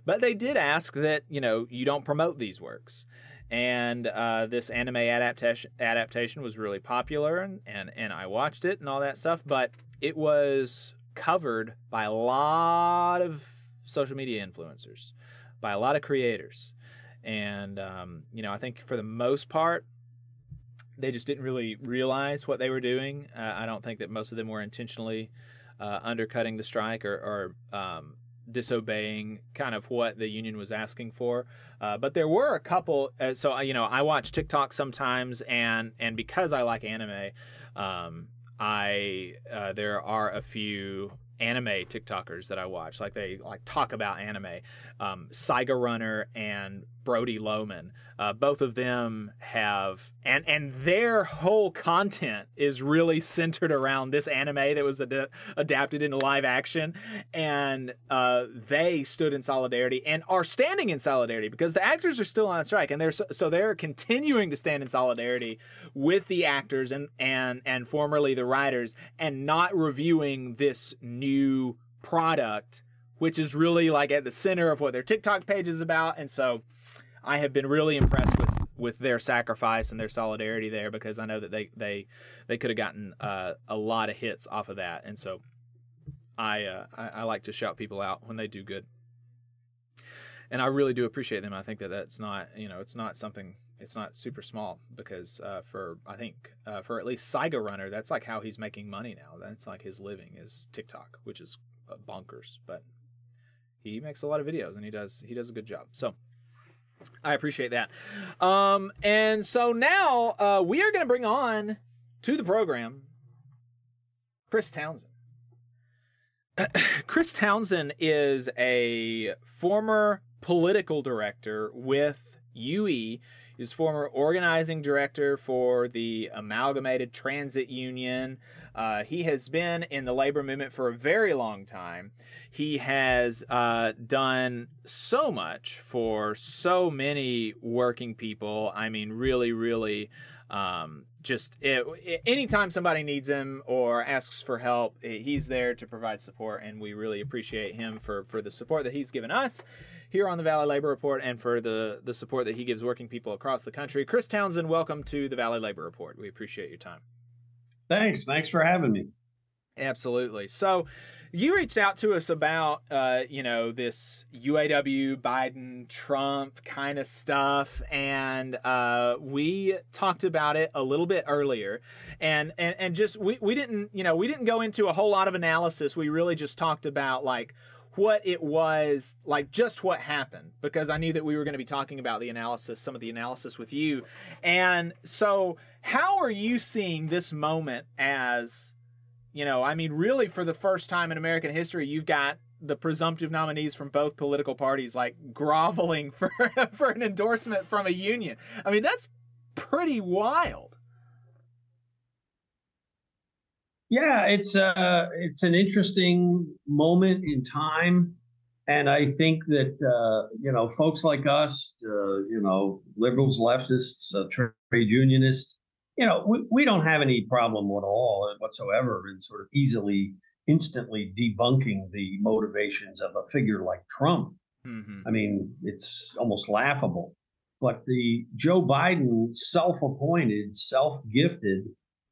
but they did ask that, you know, you don't promote these works. And uh, this anime adaptation adaptation was really popular, and, and, and I watched it and all that stuff. But it was covered by a lot of social media influencers, by a lot of creators, and um, you know I think for the most part they just didn't really realize what they were doing. Uh, I don't think that most of them were intentionally uh, undercutting the strike or, or um, disobeying kind of what the union was asking for. Uh, but there were a couple. Uh, so you know, I watch TikTok sometimes, and and because I like anime, um, I uh, there are a few anime TikTokers that I watch. Like they like talk about anime. Um, Saiga Runner and Brody Loman. Uh, both of them have and and their whole content is really centered around this anime that was ad- adapted into live action, and uh, they stood in solidarity and are standing in solidarity because the actors are still on strike, and they're so, so they're continuing to stand in solidarity with the actors and and and formerly the writers, and not reviewing this new product which is really like at the center of what their TikTok page is about. And so I have been really impressed with with their sacrifice and their solidarity there because I know that they they they could have gotten uh, a lot of hits off of that. And so I, uh, I I like to shout people out when they do good. And I really do appreciate them. I think that that's not, you know, it's not something, it's not super small because uh, for, I think, uh, for at least Saiga Runner, that's like how he's making money now. That's like his living is TikTok, which is uh, bonkers. But he makes a lot of videos and he does he does a good job. So I appreciate that. Um, and so now uh, we are going to bring on to the program Chris Townsend. Chris Townsend is a former political director with UE. He's former organizing director for the Amalgamated Transit Union. Uh, he has been in the labor movement for a very long time. He has uh, done so much for so many working people. I mean, really, really. Um, just it, anytime somebody needs him or asks for help, he's there to provide support, and we really appreciate him for for the support that he's given us here on the Valley Labor Report and for the the support that he gives working people across the country. Chris Townsend, welcome to the Valley Labor Report. We appreciate your time. Thanks. Thanks for having me. Absolutely. So, you reached out to us about, uh, you know, this UAW, Biden, Trump kind of stuff, and uh, we talked about it a little bit earlier, and and and just we we didn't, you know, we didn't go into a whole lot of analysis. We really just talked about like what it was like just what happened because I knew that we were going to be talking about the analysis some of the analysis with you and so how are you seeing this moment as you know I mean really for the first time in American history you've got the presumptive nominees from both political parties like groveling for for an endorsement from a union. I mean that's pretty wild. Yeah, it's uh, it's an interesting moment in time, and I think that uh, you know folks like us, uh, you know, liberals, leftists, uh, trade unionists, you know, we, we don't have any problem at all whatsoever in sort of easily, instantly debunking the motivations of a figure like Trump. Mm-hmm. I mean, it's almost laughable. But the Joe Biden self-appointed, self-gifted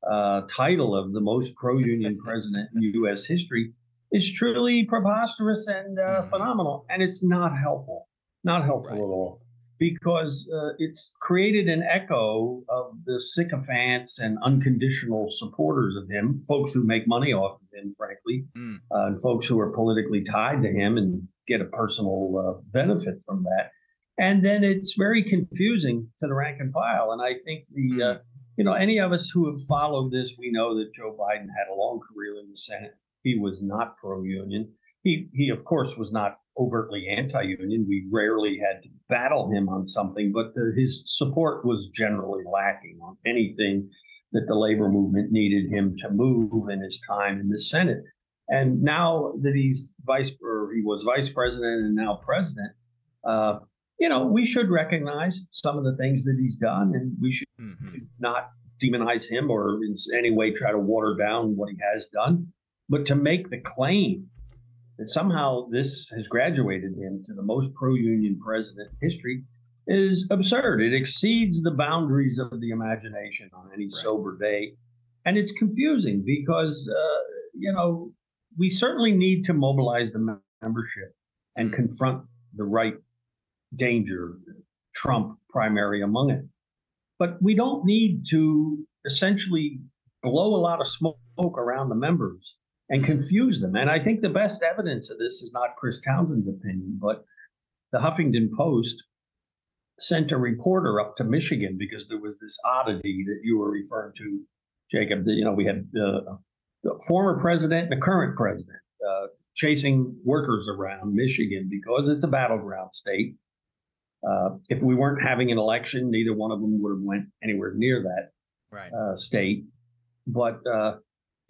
uh, title of the most pro-union president in U.S. history is truly preposterous and uh, phenomenal, and it's not helpful. Not helpful right. at all, because uh, it's created an echo of the sycophants and unconditional supporters of him, folks who make money off of him, frankly, mm. and folks who are politically tied to him and get a personal uh, benefit from that. And then it's very confusing to the rank and file. And I think the uh, mm you know, any of us who have followed this, we know that Joe Biden had a long career in the Senate. He was not pro-union. He, he of course, was not overtly anti-union. We rarely had to battle him on something, but the, his support was generally lacking on anything that the labor movement needed him to move in his time in the Senate. And now that he's vice, or he was vice president and now president, uh, you know, we should recognize some of the things that he's done, and we should mm-hmm. not demonize him or in any way try to water down what he has done. But to make the claim that somehow this has graduated him to the most pro-union president in history is absurd. It exceeds the boundaries of the imagination on any right. sober day, and it's confusing because uh, you know we certainly need to mobilize the membership and mm-hmm. confront the right danger, Trump primary among it. But we don't need to essentially blow a lot of smoke around the members and confuse them. And I think the best evidence of this is not Chris Townsend's opinion, but the Huffington Post sent a reporter up to Michigan because there was this oddity that you were referring to, Jacob. That, you know, we had uh, the former president and the current president uh, chasing workers around Michigan because it's a battleground state. Uh, if we weren't having an election, neither one of them would have went anywhere near that right. uh, state. But uh,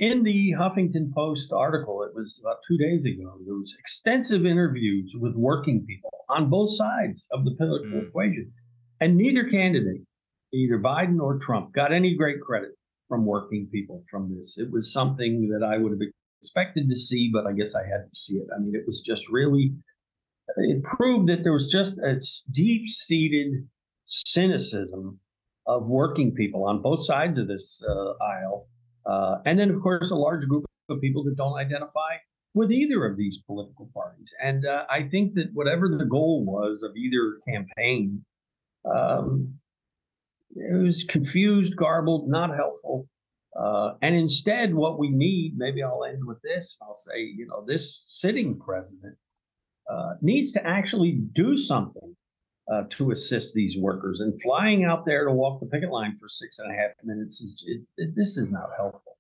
in the Huffington Post article, it was about two days ago, there was extensive interviews with working people on both sides of the political mm. equation. And neither candidate, either Biden or Trump, got any great credit from working people from this. It was something that I would have expected to see, but I guess I had to see it. I mean, it was just really, it proved that there was just a deep seated cynicism of working people on both sides of this uh, aisle. Uh, and then, of course, a large group of people that don't identify with either of these political parties. And uh, I think that whatever the goal was of either campaign, um, it was confused, garbled, not helpful. Uh, and instead, what we need, maybe I'll end with this. I'll say, you know, this sitting president uh, needs to actually do something uh, to assist these workers. And flying out there to walk the picket line for six and a half minutes is it, it, this is not helpful.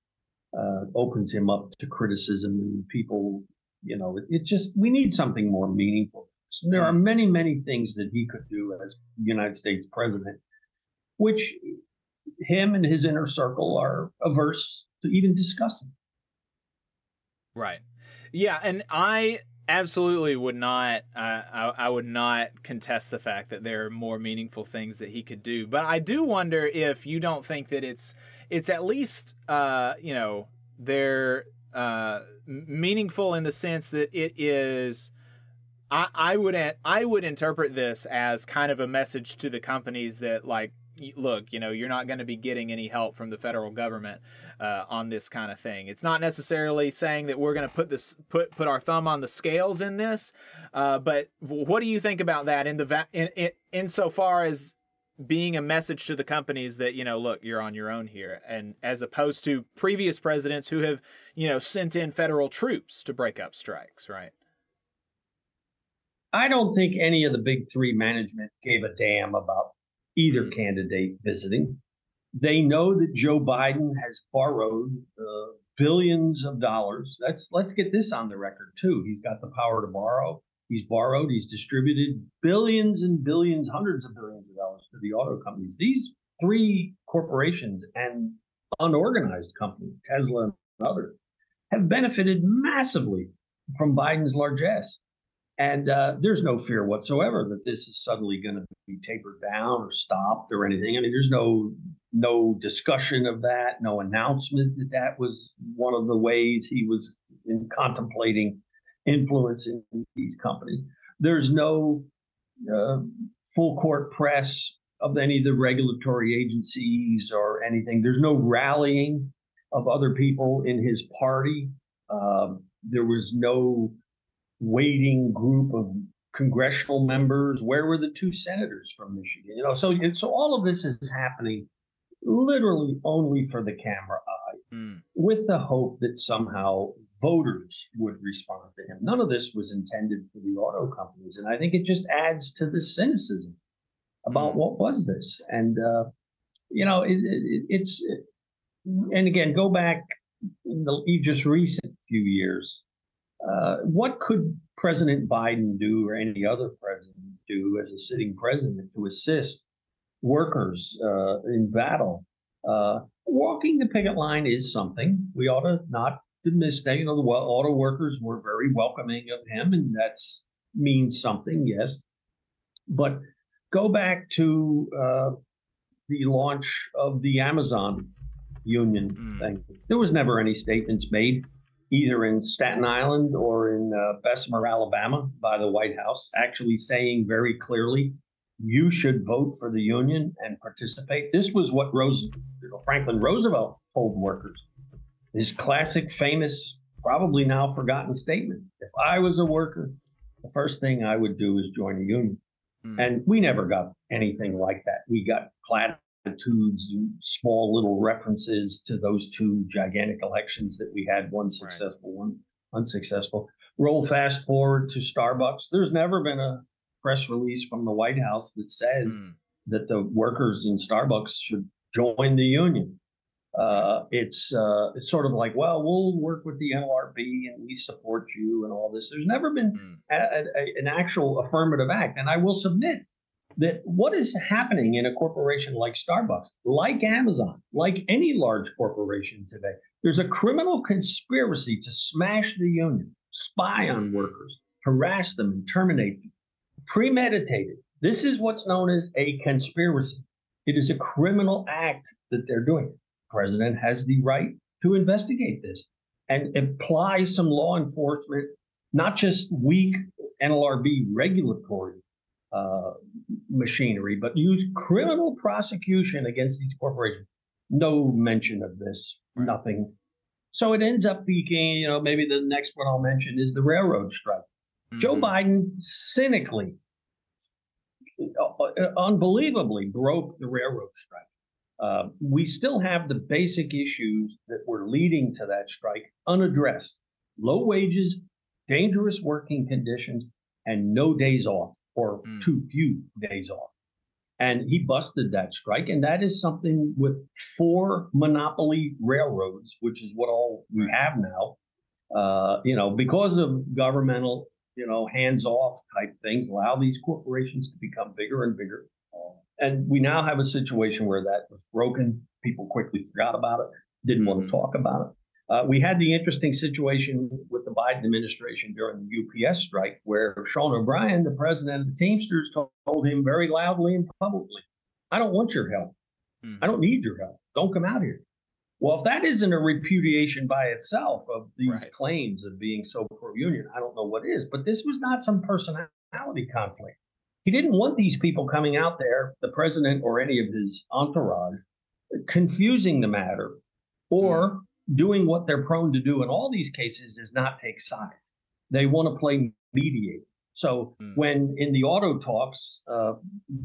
Uh, opens him up to criticism and people, you know, it, it just we need something more meaningful. So there are many, many things that he could do as United States president, which him and his inner circle are averse to even discussing. Right. Yeah, and I absolutely would not uh, I, I, would not contest the fact that there are more meaningful things that he could do. But i do wonder if you don't think that it's it's at least uh, you know they're uh, meaningful in the sense that it is I, I would I would interpret this as kind of a message to the companies that like look, you know, you're not going to be getting any help from the federal government uh, on this kind of thing. It's not necessarily saying that we're going to put this put put our thumb on the scales in this, uh, but what do you think about that in the va- in, in insofar as being a message to the companies that you know look you're on your own here and as opposed to previous presidents who have you know sent in federal troops to break up strikes right i don't think any of the big three management gave a damn about either candidate visiting. They know that Joe Biden has borrowed uh, billions of dollars. Let's let's get this on the record too. He's got the power to borrow. He's borrowed. He's distributed billions and billions, hundreds of billions of dollars to the auto companies. These three corporations and unorganized companies, Tesla and others, have benefited massively from Biden's largesse. And uh, there's no fear whatsoever that this is suddenly going to be tapered down or stopped or anything. I mean, there's no no discussion of that, no announcement that that was one of the ways he was in contemplating influencing these companies. There's no uh, full court press of any of the regulatory agencies or anything. There's no rallying of other people in his party. Um, there was no waiting group of congressional members? Where were the two senators from Michigan? You know, so so all of this is happening literally only for the camera eye, mm. with the hope that somehow voters would respond to him. None of this was intended for the auto companies, and I think it just adds to the cynicism about mm. what was this. And uh, you know, it, it, it's it, and again, go back in the just recent few years uh, what could President Biden do or any other president do as a sitting president to assist workers uh, in battle? Uh, walking the picket line is something we ought to not dismiss. You know, the auto workers were very welcoming of him, and that means something, yes. But go back to uh, the launch of the Amazon union mm. thing. There was never any statements made either in Staten Island or in uh, Bessemer, Alabama, by the White House, actually saying very clearly, you should vote for the union and participate. This was what Rose, Franklin Roosevelt told workers. His classic, famous, probably now forgotten statement: "If I was a worker, the first thing I would do is join a union." Mm. And we never got anything like that. We got platitudes and small little references to those two gigantic elections that we had, one successful, one unsuccessful. Roll fast forward to Starbucks. There's never been a press release from the White House that says that the workers in Starbucks should join the union. Uh, it's uh, it's sort of like, well, we'll work with the NLRB and we support you and all this. There's never been a, a, an actual affirmative act, and I will submit that what is happening in a corporation like Starbucks, like Amazon, like any large corporation today, there's a criminal conspiracy to smash the union, spy on workers, harass them, and terminate them. Premeditated. This is what's known as a conspiracy. It is a criminal act that they're doing. The president has the right to investigate this and apply some law enforcement, not just weak NLRB regulatory uh, machinery, but use criminal prosecution against these corporations. No mention of this, nothing. So it ends up being, you know, maybe the next one I'll mention is the railroad strike. Joe Biden cynically, uh, unbelievably broke the railroad strike. Uh, we still have the basic issues that were leading to that strike unaddressed low wages, dangerous working conditions, and no days off or too few days off. And he busted that strike. And that is something with four monopoly railroads, which is what all we have now. Uh, you know, because of governmental, you know, hands off type things, allow these corporations to become bigger and bigger. And we now have a situation where that was broken. People quickly forgot about it, didn't want to talk about it. Uh, we had the interesting situation with the Biden administration during the UPS strike, where Sean O'Brien, the president of the Teamsters, told him very loudly and publicly, I don't want your help. I don't need your help. Don't come out here. Well, if that isn't a repudiation by itself of these claims of being so pro union, I don't know what is. But this was not some personality conflict. He didn't want these people coming out there, the president or any of his entourage, confusing the matter or doing what they're prone to do in all these cases is not take sides. They want to play mediator. So when in the auto talks uh,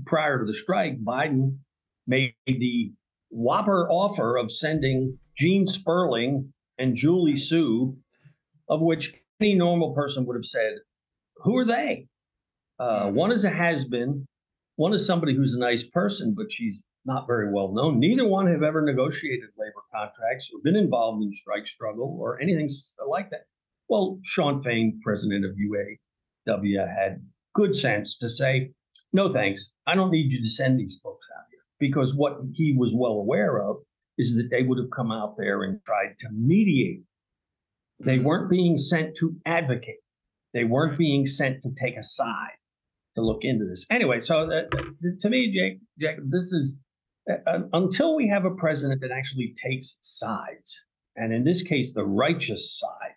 prior to the strike, Biden made the whopper offer of sending Gene Sperling and Julie Su, of which any normal person would have said, "Who are they?" Uh, one is a has been, one is somebody who's a nice person, but she's not very well known. Neither one have ever negotiated labor contracts or been involved in strike struggle or anything like that. Well, Shawn Fain, president of UAW, had good sense to say, no thanks. I don't need you to send these folks out here because what he was well aware of is that they would have come out there and tried to mediate. They mm-hmm. weren't being sent to advocate. They weren't being sent to take a side to look into this. Anyway, so that, that- to me, Jake, Jake, this is uh, until we have a president that actually takes sides, and in this case, the righteous side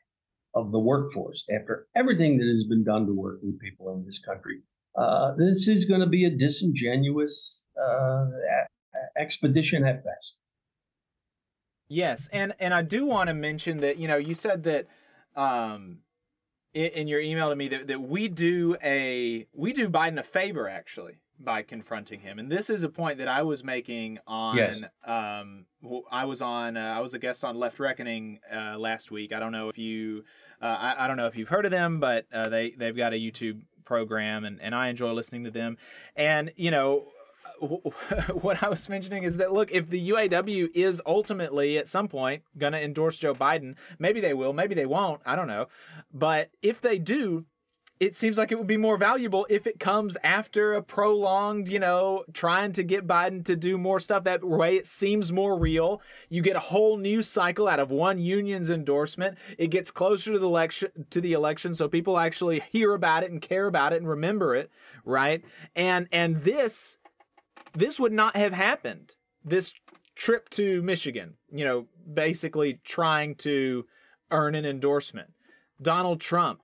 of the workforce, after everything that has been done to working people in this country, uh, this is going to be a disingenuous uh, expedition at best. Yes, and and I do want to mention that you know you said that um in, in your email to me that, that we do a we do Biden a favor actually by confronting him, and this is a point that I was making on Yes. um I was on uh, I was a guest on Left Reckoning uh, last week. I don't know if you uh, I, I don't know if you've heard of them, but uh, they they've got a YouTube program, and and I enjoy listening to them, and you know what I was mentioning is that look, if the UAW is ultimately at some point going to endorse Joe Biden, maybe they will, maybe they won't, I don't know. But if they do, it seems like it would be more valuable if it comes after a prolonged, you know, trying to get Biden to do more stuff. That way it seems more real. You get a whole news cycle out of one union's endorsement. It gets closer to the election to the election so people actually hear about it and care about it and remember it, right? And and this this would not have happened. This trip to Michigan, you know, basically trying to earn an endorsement. Donald Trump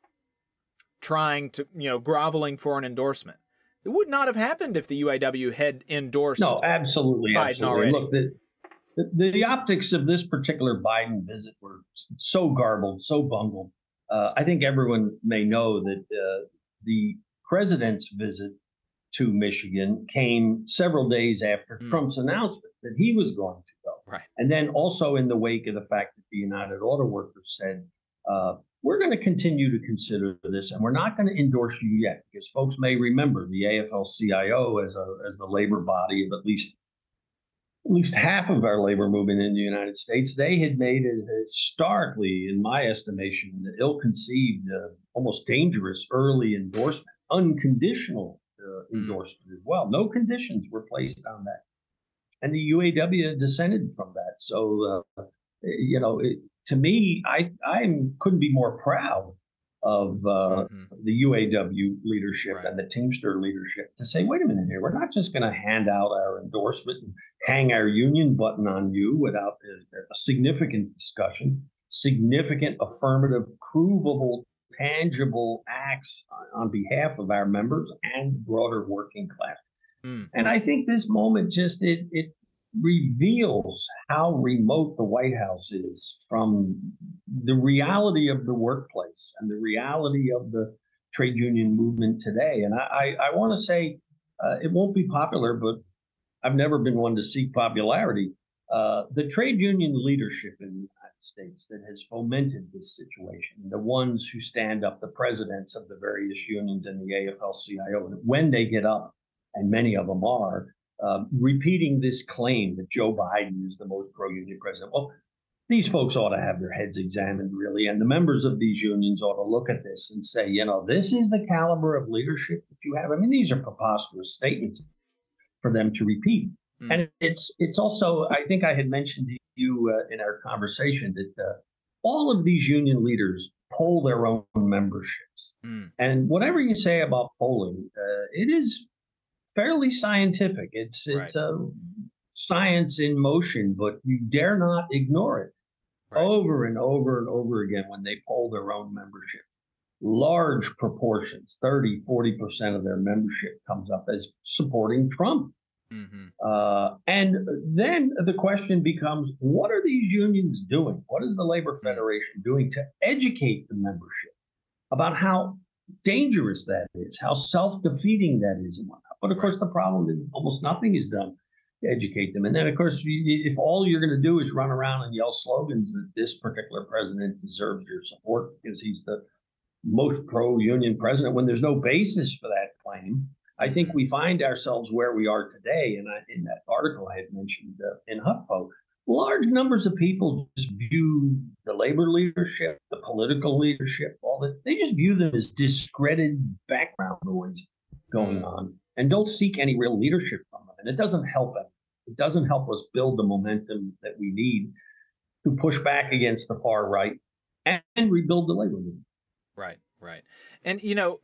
trying to, you know, groveling for an endorsement. It would not have happened if the UAW had endorsed No, absolutely, Biden absolutely. already. Look, the, the the optics of this particular Biden visit were so garbled, so bungled. Uh, I think everyone may know that uh, the president's visit to Michigan came several days after Hmm. Trump's announcement that he was going to go. Right. And then also in the wake of the fact that the United Auto Workers said, uh, we're going to continue to consider this and we're not going to endorse you yet because folks may remember the AFL-CIO as a as the labor body of at least at least half of our labor movement in the United States, they had made a starkly, in my estimation, an ill-conceived, uh, almost dangerous early endorsement, unconditional uh, endorsement as well. No conditions were placed on that, and the UAW dissented from that. So, uh, you know, it, to me, I I couldn't be more proud of uh, the UAW leadership and the Teamster leadership to say, wait a minute here, we're not just going to hand out our endorsement and hang our union button on you without a, a significant discussion, significant affirmative, provable, tangible acts on, on behalf of our members and broader working class. And I think this moment just it it reveals how remote the White House is from the reality of the workplace and the reality of the trade union movement today. And I, I, I want to say uh, it won't be popular, but I've never been one to seek popularity. Uh, the trade union leadership in the United States that has fomented this situation, the ones who stand up, the presidents of the various unions and the AFL-CIO, when they get up, and many of them are, uh, repeating this claim that Joe Biden is the most pro-union president. Well, these folks ought to have their heads examined, really, and the members of these unions ought to look at this and say, you know, this is the caliber of leadership that you have. I mean, these are preposterous statements for them to repeat. Hmm. And it's it's also, I think I had mentioned to you uh, in our conversation that uh, all of these union leaders poll their own memberships. Hmm. And whatever you say about polling, uh, it is fairly scientific. It's it's a science in motion, but you dare not ignore it. Over and over and over again when they poll their own membership. Large proportions, 30, 40% of their membership comes up as supporting Trump. Uh, and then the question becomes what are these unions doing? What is the Labor Federation doing to educate the membership about how dangerous that is, how self defeating that is, and? But of course, the problem is almost nothing is done to educate them. And then, of course, if all you're going to do is run around and yell slogans that this particular president deserves your support because he's the most pro union president, when there's no basis for that claim, I think we find ourselves where we are today. And I, in that article I had mentioned uh, in HuffPo, large numbers of people just view the labor leadership, the political leadership, all that. They just view them as discredited background noise going on and don't seek any real leadership from them. And it doesn't help them. It doesn't help us build the momentum that we need to push back against the far right and, rebuild the labor movement. Right, right. And you know,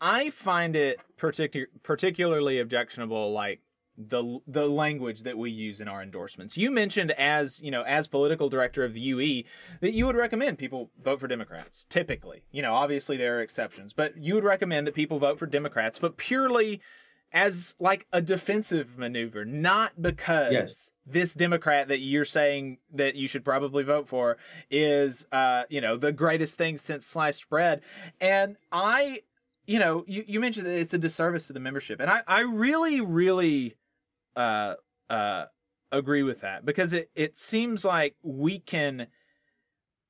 I find it particu- particularly objectionable like the the language that we use in our endorsements. You mentioned as, you know, as political director of the UE that you would recommend people vote for Democrats typically. You know, obviously there are exceptions, but you would recommend that people vote for Democrats, but purely as like a defensive maneuver, not because Yes. this Democrat that you're saying that you should probably vote for is, uh, you know, the greatest thing since sliced bread. And I, you know, you, you mentioned that it's a disservice to the membership, and I, I really, really, uh, uh, agree with that because it, it seems like we can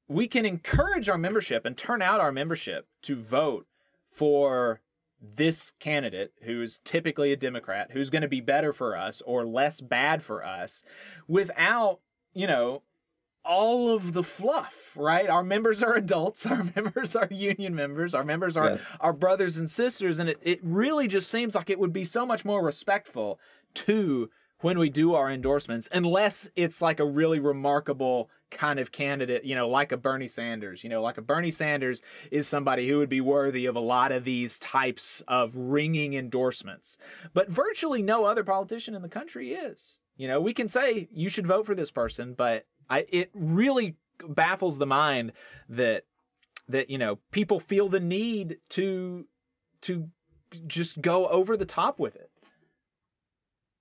we can encourage our membership and turn out our membership to vote for this candidate who's typically a Democrat, who's going to be better for us or less bad for us without, you know, all of the fluff, right? Our members are adults, our members are union members, our members are Yes. our brothers and sisters, and it, it really just seems like it would be so much more respectful to when we do our endorsements, unless it's like a really remarkable kind of candidate, you know, like a Bernie Sanders. You know, like a Bernie Sanders is somebody who would be worthy of a lot of these types of ringing endorsements. But virtually no other politician in the country is. You know, we can say you should vote for this person, but I it really baffles the mind that that you know people feel the need to to just go over the top with it.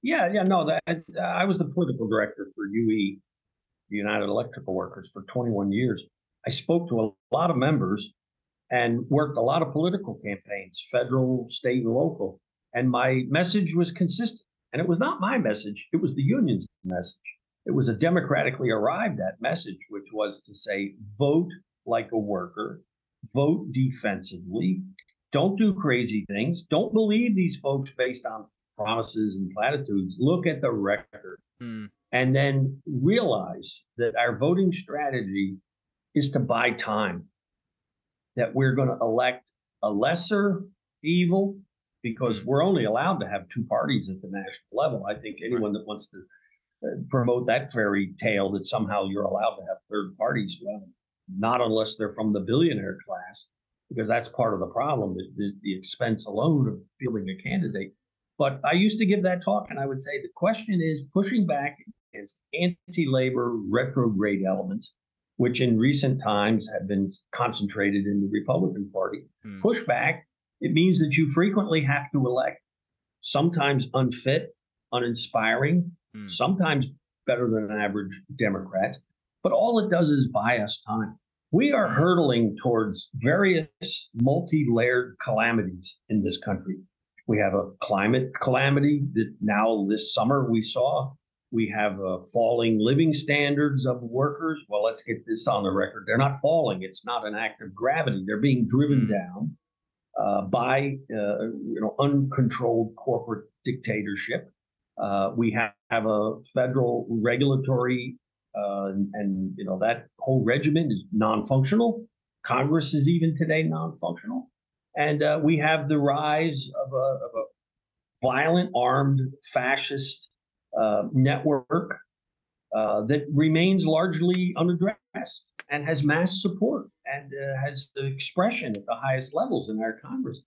Yeah, yeah, no, that I was the political director for UE, United Electrical Workers, for 21 years. I spoke to a lot of members and worked a lot of political campaigns, federal, state, and local. And my message was consistent. And it was not my message, it was the union's message. It was a democratically arrived at message, which was to say, vote like a worker, vote defensively, don't do crazy things, don't believe these folks based on promises and platitudes. Look at the record. Hmm. And then realize that our voting strategy is to buy time, that we're going to elect a lesser evil because we're only allowed to have two parties at the national level. I think anyone that wants to uh, promote that fairy tale that somehow you're allowed to have third parties, well, not unless they're from the billionaire class, because that's part of the problem, the, the, the expense alone of fielding a candidate. But I used to give that talk, and I would say the question is pushing back against anti labor retrograde elements, which in recent times have been concentrated in the Republican Party. Hmm. Push back, it means that you frequently have to elect sometimes unfit, uninspiring, hmm. sometimes better than an average Democrat. But all it does is buy us time. We are hmm. hurtling towards various multi layered calamities in this country. We have a climate calamity that now this summer we saw. We have uh, falling living standards of workers. Well, let's get this on the record. They're not falling. It's not an act of gravity. They're being driven down uh, by uh, you know uncontrolled corporate dictatorship. Uh, we have, have a federal regulatory uh, and, and you know that whole regimen is non-functional. Congress is even today non-functional, and uh, we have the rise of a, of a violent, armed, fascist uh, network uh, that remains largely unaddressed and has mass support and uh, has the expression at the highest levels in our Congress.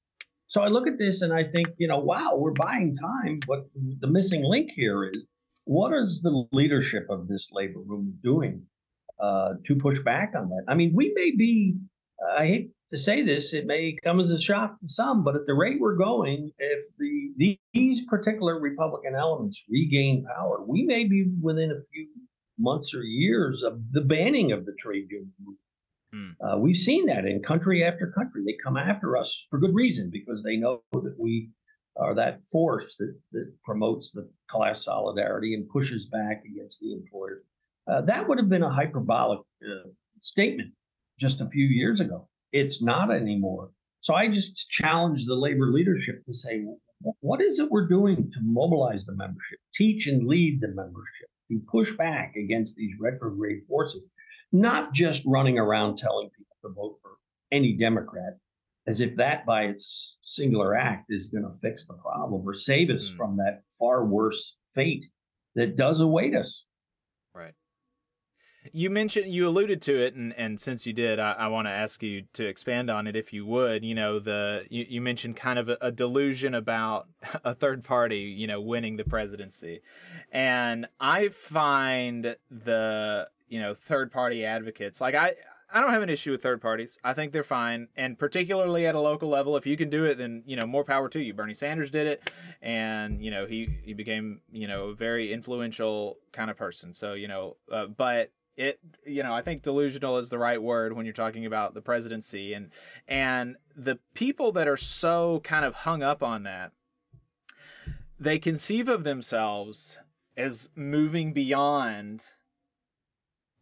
So I look at this and I think, you know, wow, we're buying time. But the missing link here is what is the leadership of this labor movement doing uh, to push back on that? I mean, we may be, I hate to say this, it may come as a shock to some, but at the rate we're going, if the these particular Republican elements regain power, we may be within a few months or years of the banning of the trade union movement. Uh, we've seen that in country after country. They come after us for good reason because they know that we are that force that, that promotes the class solidarity and pushes back against the employers. Uh, that would have been a hyperbolic uh, statement just a few years ago. It's not anymore. So I just challenge the labor leadership to say, what is it we're doing to mobilize the membership, teach and lead the membership, to push back against these retrograde forces? not just running around telling people to vote for any Democrat as if that by its singular act is going to fix the problem or save us Hmm. from that far worse fate that does await us. Right. You mentioned you alluded to it, and, and since you did, I, I want to ask you to expand on it if you would. You know, the you, you mentioned kind of a, a delusion about a third party, you know, winning the presidency, and I find the you know third party advocates like I I don't have an issue with third parties. I think they're fine, and particularly at a local level, if you can do it, then you know more power to you. Bernie Sanders did it, and you know he he became you know a very influential kind of person. So you know, uh, but it you know I think delusional is the right word when you're talking about the presidency and and the people that are so kind of hung up on that, they conceive of themselves as moving beyond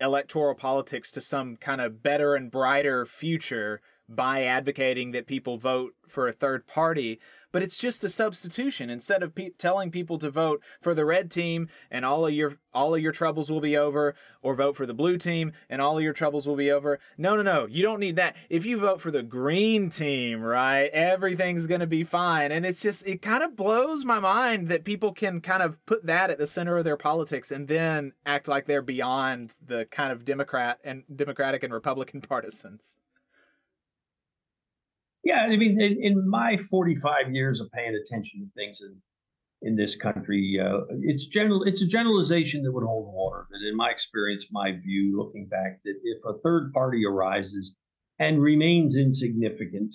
electoral politics to some kind of better and brighter future by advocating that people vote for a third party but it's just a substitution. Instead of pe- telling people to vote for the red team and all of your all of your troubles will be over or vote for the blue team and all of your troubles will be over no no no you don't need that. If you vote for the green team right everything's going to be fine. And it's just it kind of blows my mind that people can kind of put that at the center of their politics and then act like they're beyond the kind of democrat and democratic and republican partisans Yeah, I mean, in, in my 45 years of paying attention to things in in this country, uh, it's general. It's a generalization that would hold water. That, in my experience, my view, looking back, that if a third party arises and remains insignificant,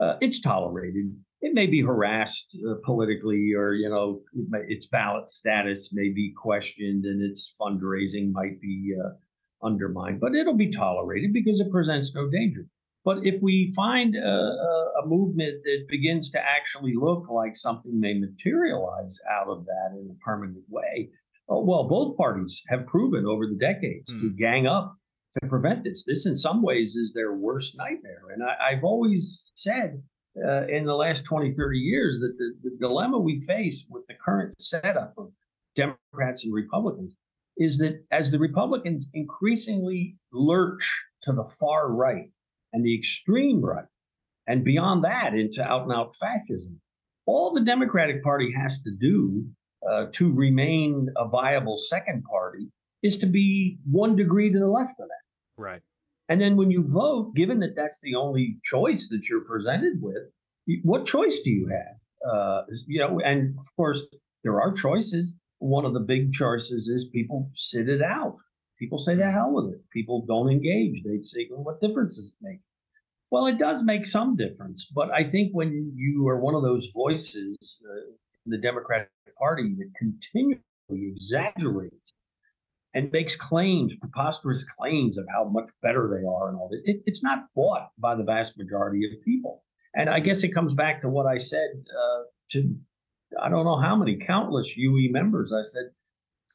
uh, it's tolerated. It may be harassed uh, politically, or you know, it may, its ballot status may be questioned, and its fundraising might be uh, undermined. But it'll be tolerated because it presents no danger. But if we find a, a, movement that begins to actually look like something may materialize out of that in a permanent way, well, both parties have proven over the decades mm. to hmm. gang up to prevent this. This, in some ways, is their worst nightmare. And I, have always said uh, in the last 20, 30 years that the, the dilemma we face with the current setup of Democrats and Republicans is that as the Republicans increasingly lurch to the far right and the extreme right, and beyond that into out and out fascism, all the Democratic Party has to do uh, to remain a viable second party is to be one degree to the left of that. Right. And then when you vote, given that that's the only choice that you're presented with, what choice do you have? Uh, you know, and of course, there are choices. One of the big choices is people sit it out. People say the hell with it. People don't engage. They say, well, what difference does it make? Well, it does make some difference. But I think when you are one of those voices uh, in the Democratic Party that continually exaggerates and makes claims, preposterous claims of how much better they are and all that, it, it's not bought by the vast majority of people. And I guess it comes back to what I said uh, to I don't know how many countless UE members. I said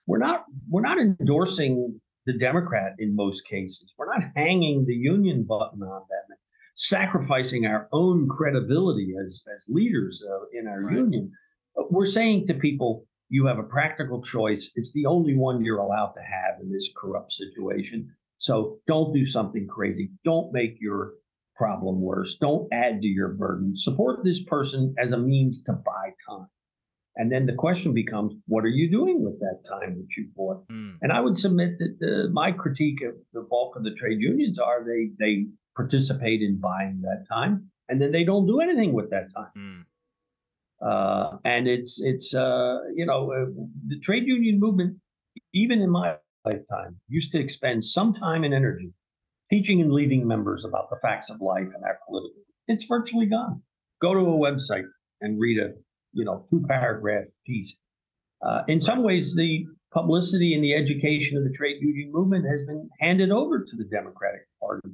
we're not we're not endorsing the Democrat in most cases. We're not hanging the union button on them, sacrificing our own credibility as as leaders uh, in our right. union. We're saying to people, you have a practical choice. It's the only one you're allowed to have in this corrupt situation. So don't do something crazy. Don't make your problem worse. Don't add to your burden. Support this person as a means to buy time. And then the question becomes, what are you doing with that time that you bought? Mm. And I would submit that the, my critique of the bulk of the trade unions are they they participate in buying that time, and then they don't do anything with that time. Mm. Uh, and it's it's uh, you know uh, the trade union movement, even in my lifetime, used to expend some time and energy teaching and leading members about the facts of life and our political. It's virtually gone. Go to a website and read a you know two paragraph piece. Uh, in some ways, the publicity and the education of the trade union movement has been handed over to the Democratic Party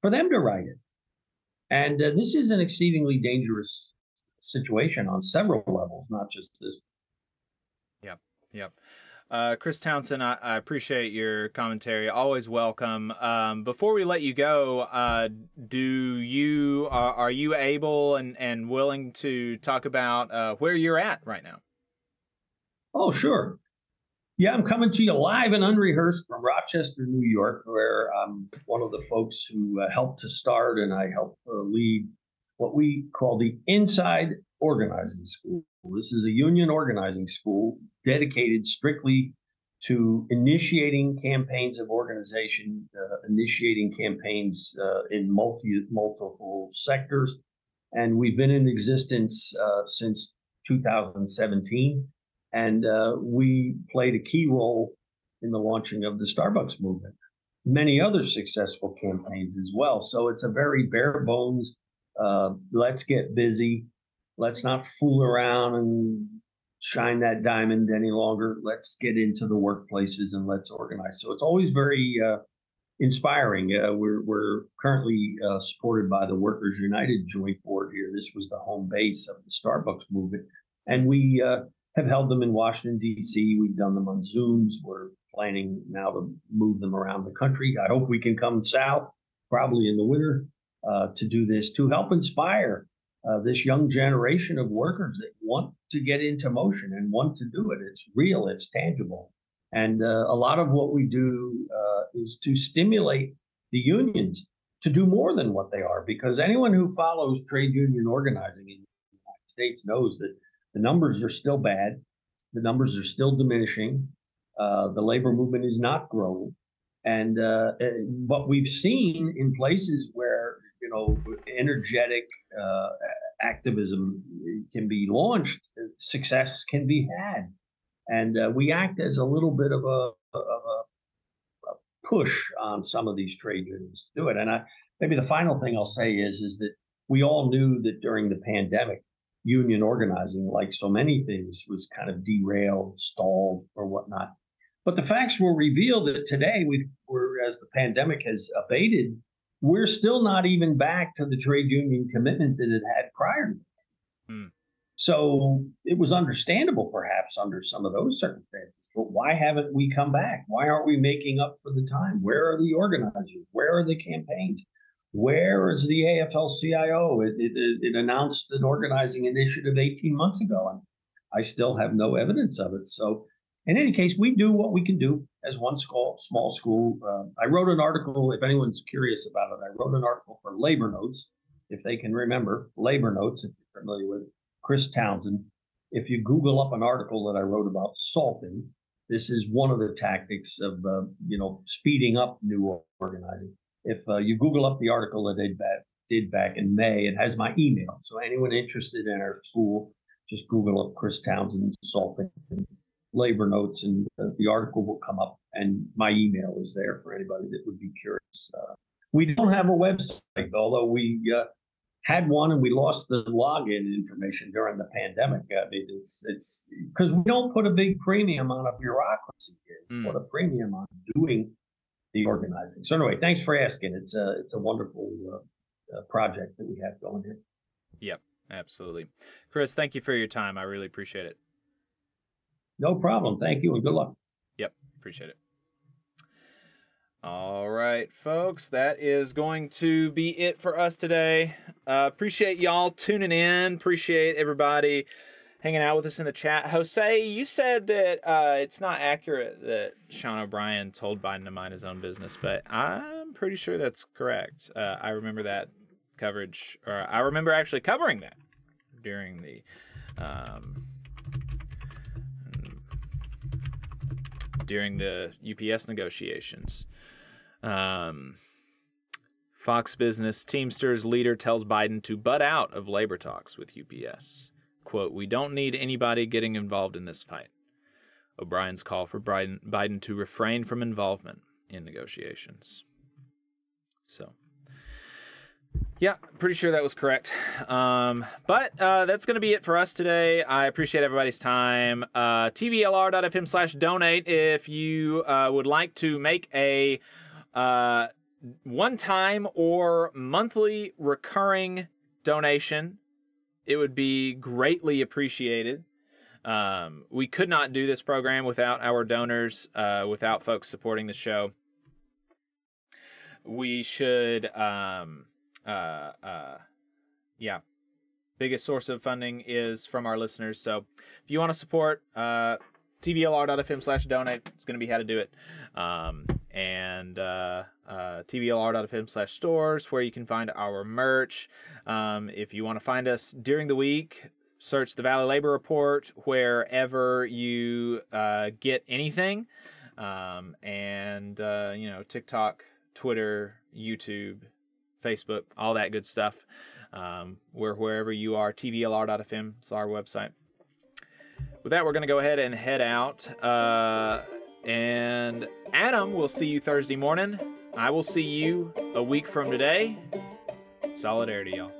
for them to write it. And uh, this is an exceedingly dangerous situation on several levels, not just this. Yep. Yep. Uh, Chris Townsend, I, I, appreciate your commentary. Always welcome. Um, before we let you go, uh, do you are, are, you able and, and willing to talk about uh, where you're at right now? Oh, sure. Yeah, I'm coming to you live and unrehearsed from Rochester, New York, where I'm one of the folks who uh, helped to start and I helped uh, lead what we call the Inside Organizing School. This is a union organizing school dedicated strictly to initiating campaigns of organization, uh, initiating campaigns uh, in multi multiple sectors, and we've been in existence uh, since 2017, and uh, we played a key role in the launching of the Starbucks movement. Many other successful campaigns as well. So it's a very bare bones. Uh, let's get busy let's not fool around and shine that diamond any longer. Let's get into the workplaces and let's organize. So it's always very uh, inspiring. Uh, we're, we're currently uh, supported by the Workers United Joint Board here. This was the home base of the Starbucks movement. And we uh, have held them in Washington, D.C. We've done them on Zooms. We're planning now to move them around the country. I hope we can come south, probably in the winter, uh, to do this to help inspire uh, this young generation of workers that want to get into motion and want to do it. It's real, it's tangible. And uh, a lot of what we do uh, is to stimulate the unions to do more than what they are, because anyone who follows trade union organizing in the United States knows that the numbers are still bad, the numbers are still diminishing, uh, the labor movement is not growing. And uh, what we've seen in places where you know, energetic uh, activism can be launched, success can be had, and uh, we act as a little bit of a, of a, a push on some of these trade unions to do it. And I, maybe the final thing I'll say is is that we all knew that during the pandemic, union organizing, like so many things, was kind of derailed, stalled, or whatnot. But the facts will reveal that today, we, we're as the pandemic has abated we're still not even back to the trade union commitment that it had prior to Hmm. so it was understandable, perhaps, under some of those circumstances. But why haven't we come back? Why aren't we making up for the time? Where are the organizers? Where are the campaigns? Where is the AFL-CIO? It, it, it- it announced an organizing initiative 18 months ago, and I still have no evidence of it. So, in any case, we do what we can do as one school, small school. Um, I wrote an article. If anyone's curious about it, I wrote an article for Labor Notes, if they can remember Labor Notes, if you're familiar with it. Chris Townsend. If you Google up an article that I wrote about salting, this is one of the tactics of uh, you know speeding up new organizing. If uh, you Google up the article that they did back in May, it has my email. So anyone interested in our school, just Google up Chris Townsend salting labor notes, and uh, the article will come up. And my email is there for anybody that would be curious. Uh, we don't have a website, although we uh, had one and we lost the login information during the pandemic. I mean, it's it's because we don't put a big premium on a bureaucracy here. We put a premium on doing the organizing. So anyway, thanks for asking. It's a it's a wonderful uh, uh, project that we have going here. Yep, absolutely. Chris, thank you for your time. I really appreciate it. No problem. Thank you and good luck. Yep, appreciate it. All right, folks, that is going to be it for us today. Uh, appreciate y'all tuning in. Appreciate everybody hanging out with us in the chat. Jose, you said that uh, it's not accurate that Sean O'Brien told Biden to mind his own business, but I'm pretty sure that's correct. Uh, I remember that coverage, or I remember actually covering that during the. Um, during the UPS negotiations. Um, Fox Business Teamsters leader tells Biden to butt out of labor talks with UPS. Quote, We don't need anybody getting involved in this fight. O'Brien's call for Biden, Biden to refrain from involvement in negotiations. So, yeah, pretty sure that was correct. Um, but uh, that's going to be it for us today. I appreciate everybody's time. Uh, TVLR.fm slash donate if you uh, would like to make a uh, one time or monthly recurring donation. It would be greatly appreciated. Um, we could not do this program without our donors, uh, without folks supporting the show. We should. Um, uh, uh, yeah, biggest source of funding is from our listeners. So if you want to support, uh, tvlr.fm slash donate is going to be how to do it. Um, and uh, uh, tvlr.fm slash stores where you can find our merch. Um, if you want to find us during the week, search the Valley Labor Report wherever you uh, get anything. Um, and, uh, you know, TikTok, Twitter, YouTube, Facebook, all that good stuff. Um, we're wherever you are, tvlr.fm is our website. With that, we're going to go ahead and head out. Uh, and Adam, we'll see you Thursday morning. I will see you a week from today. Solidarity, y'all.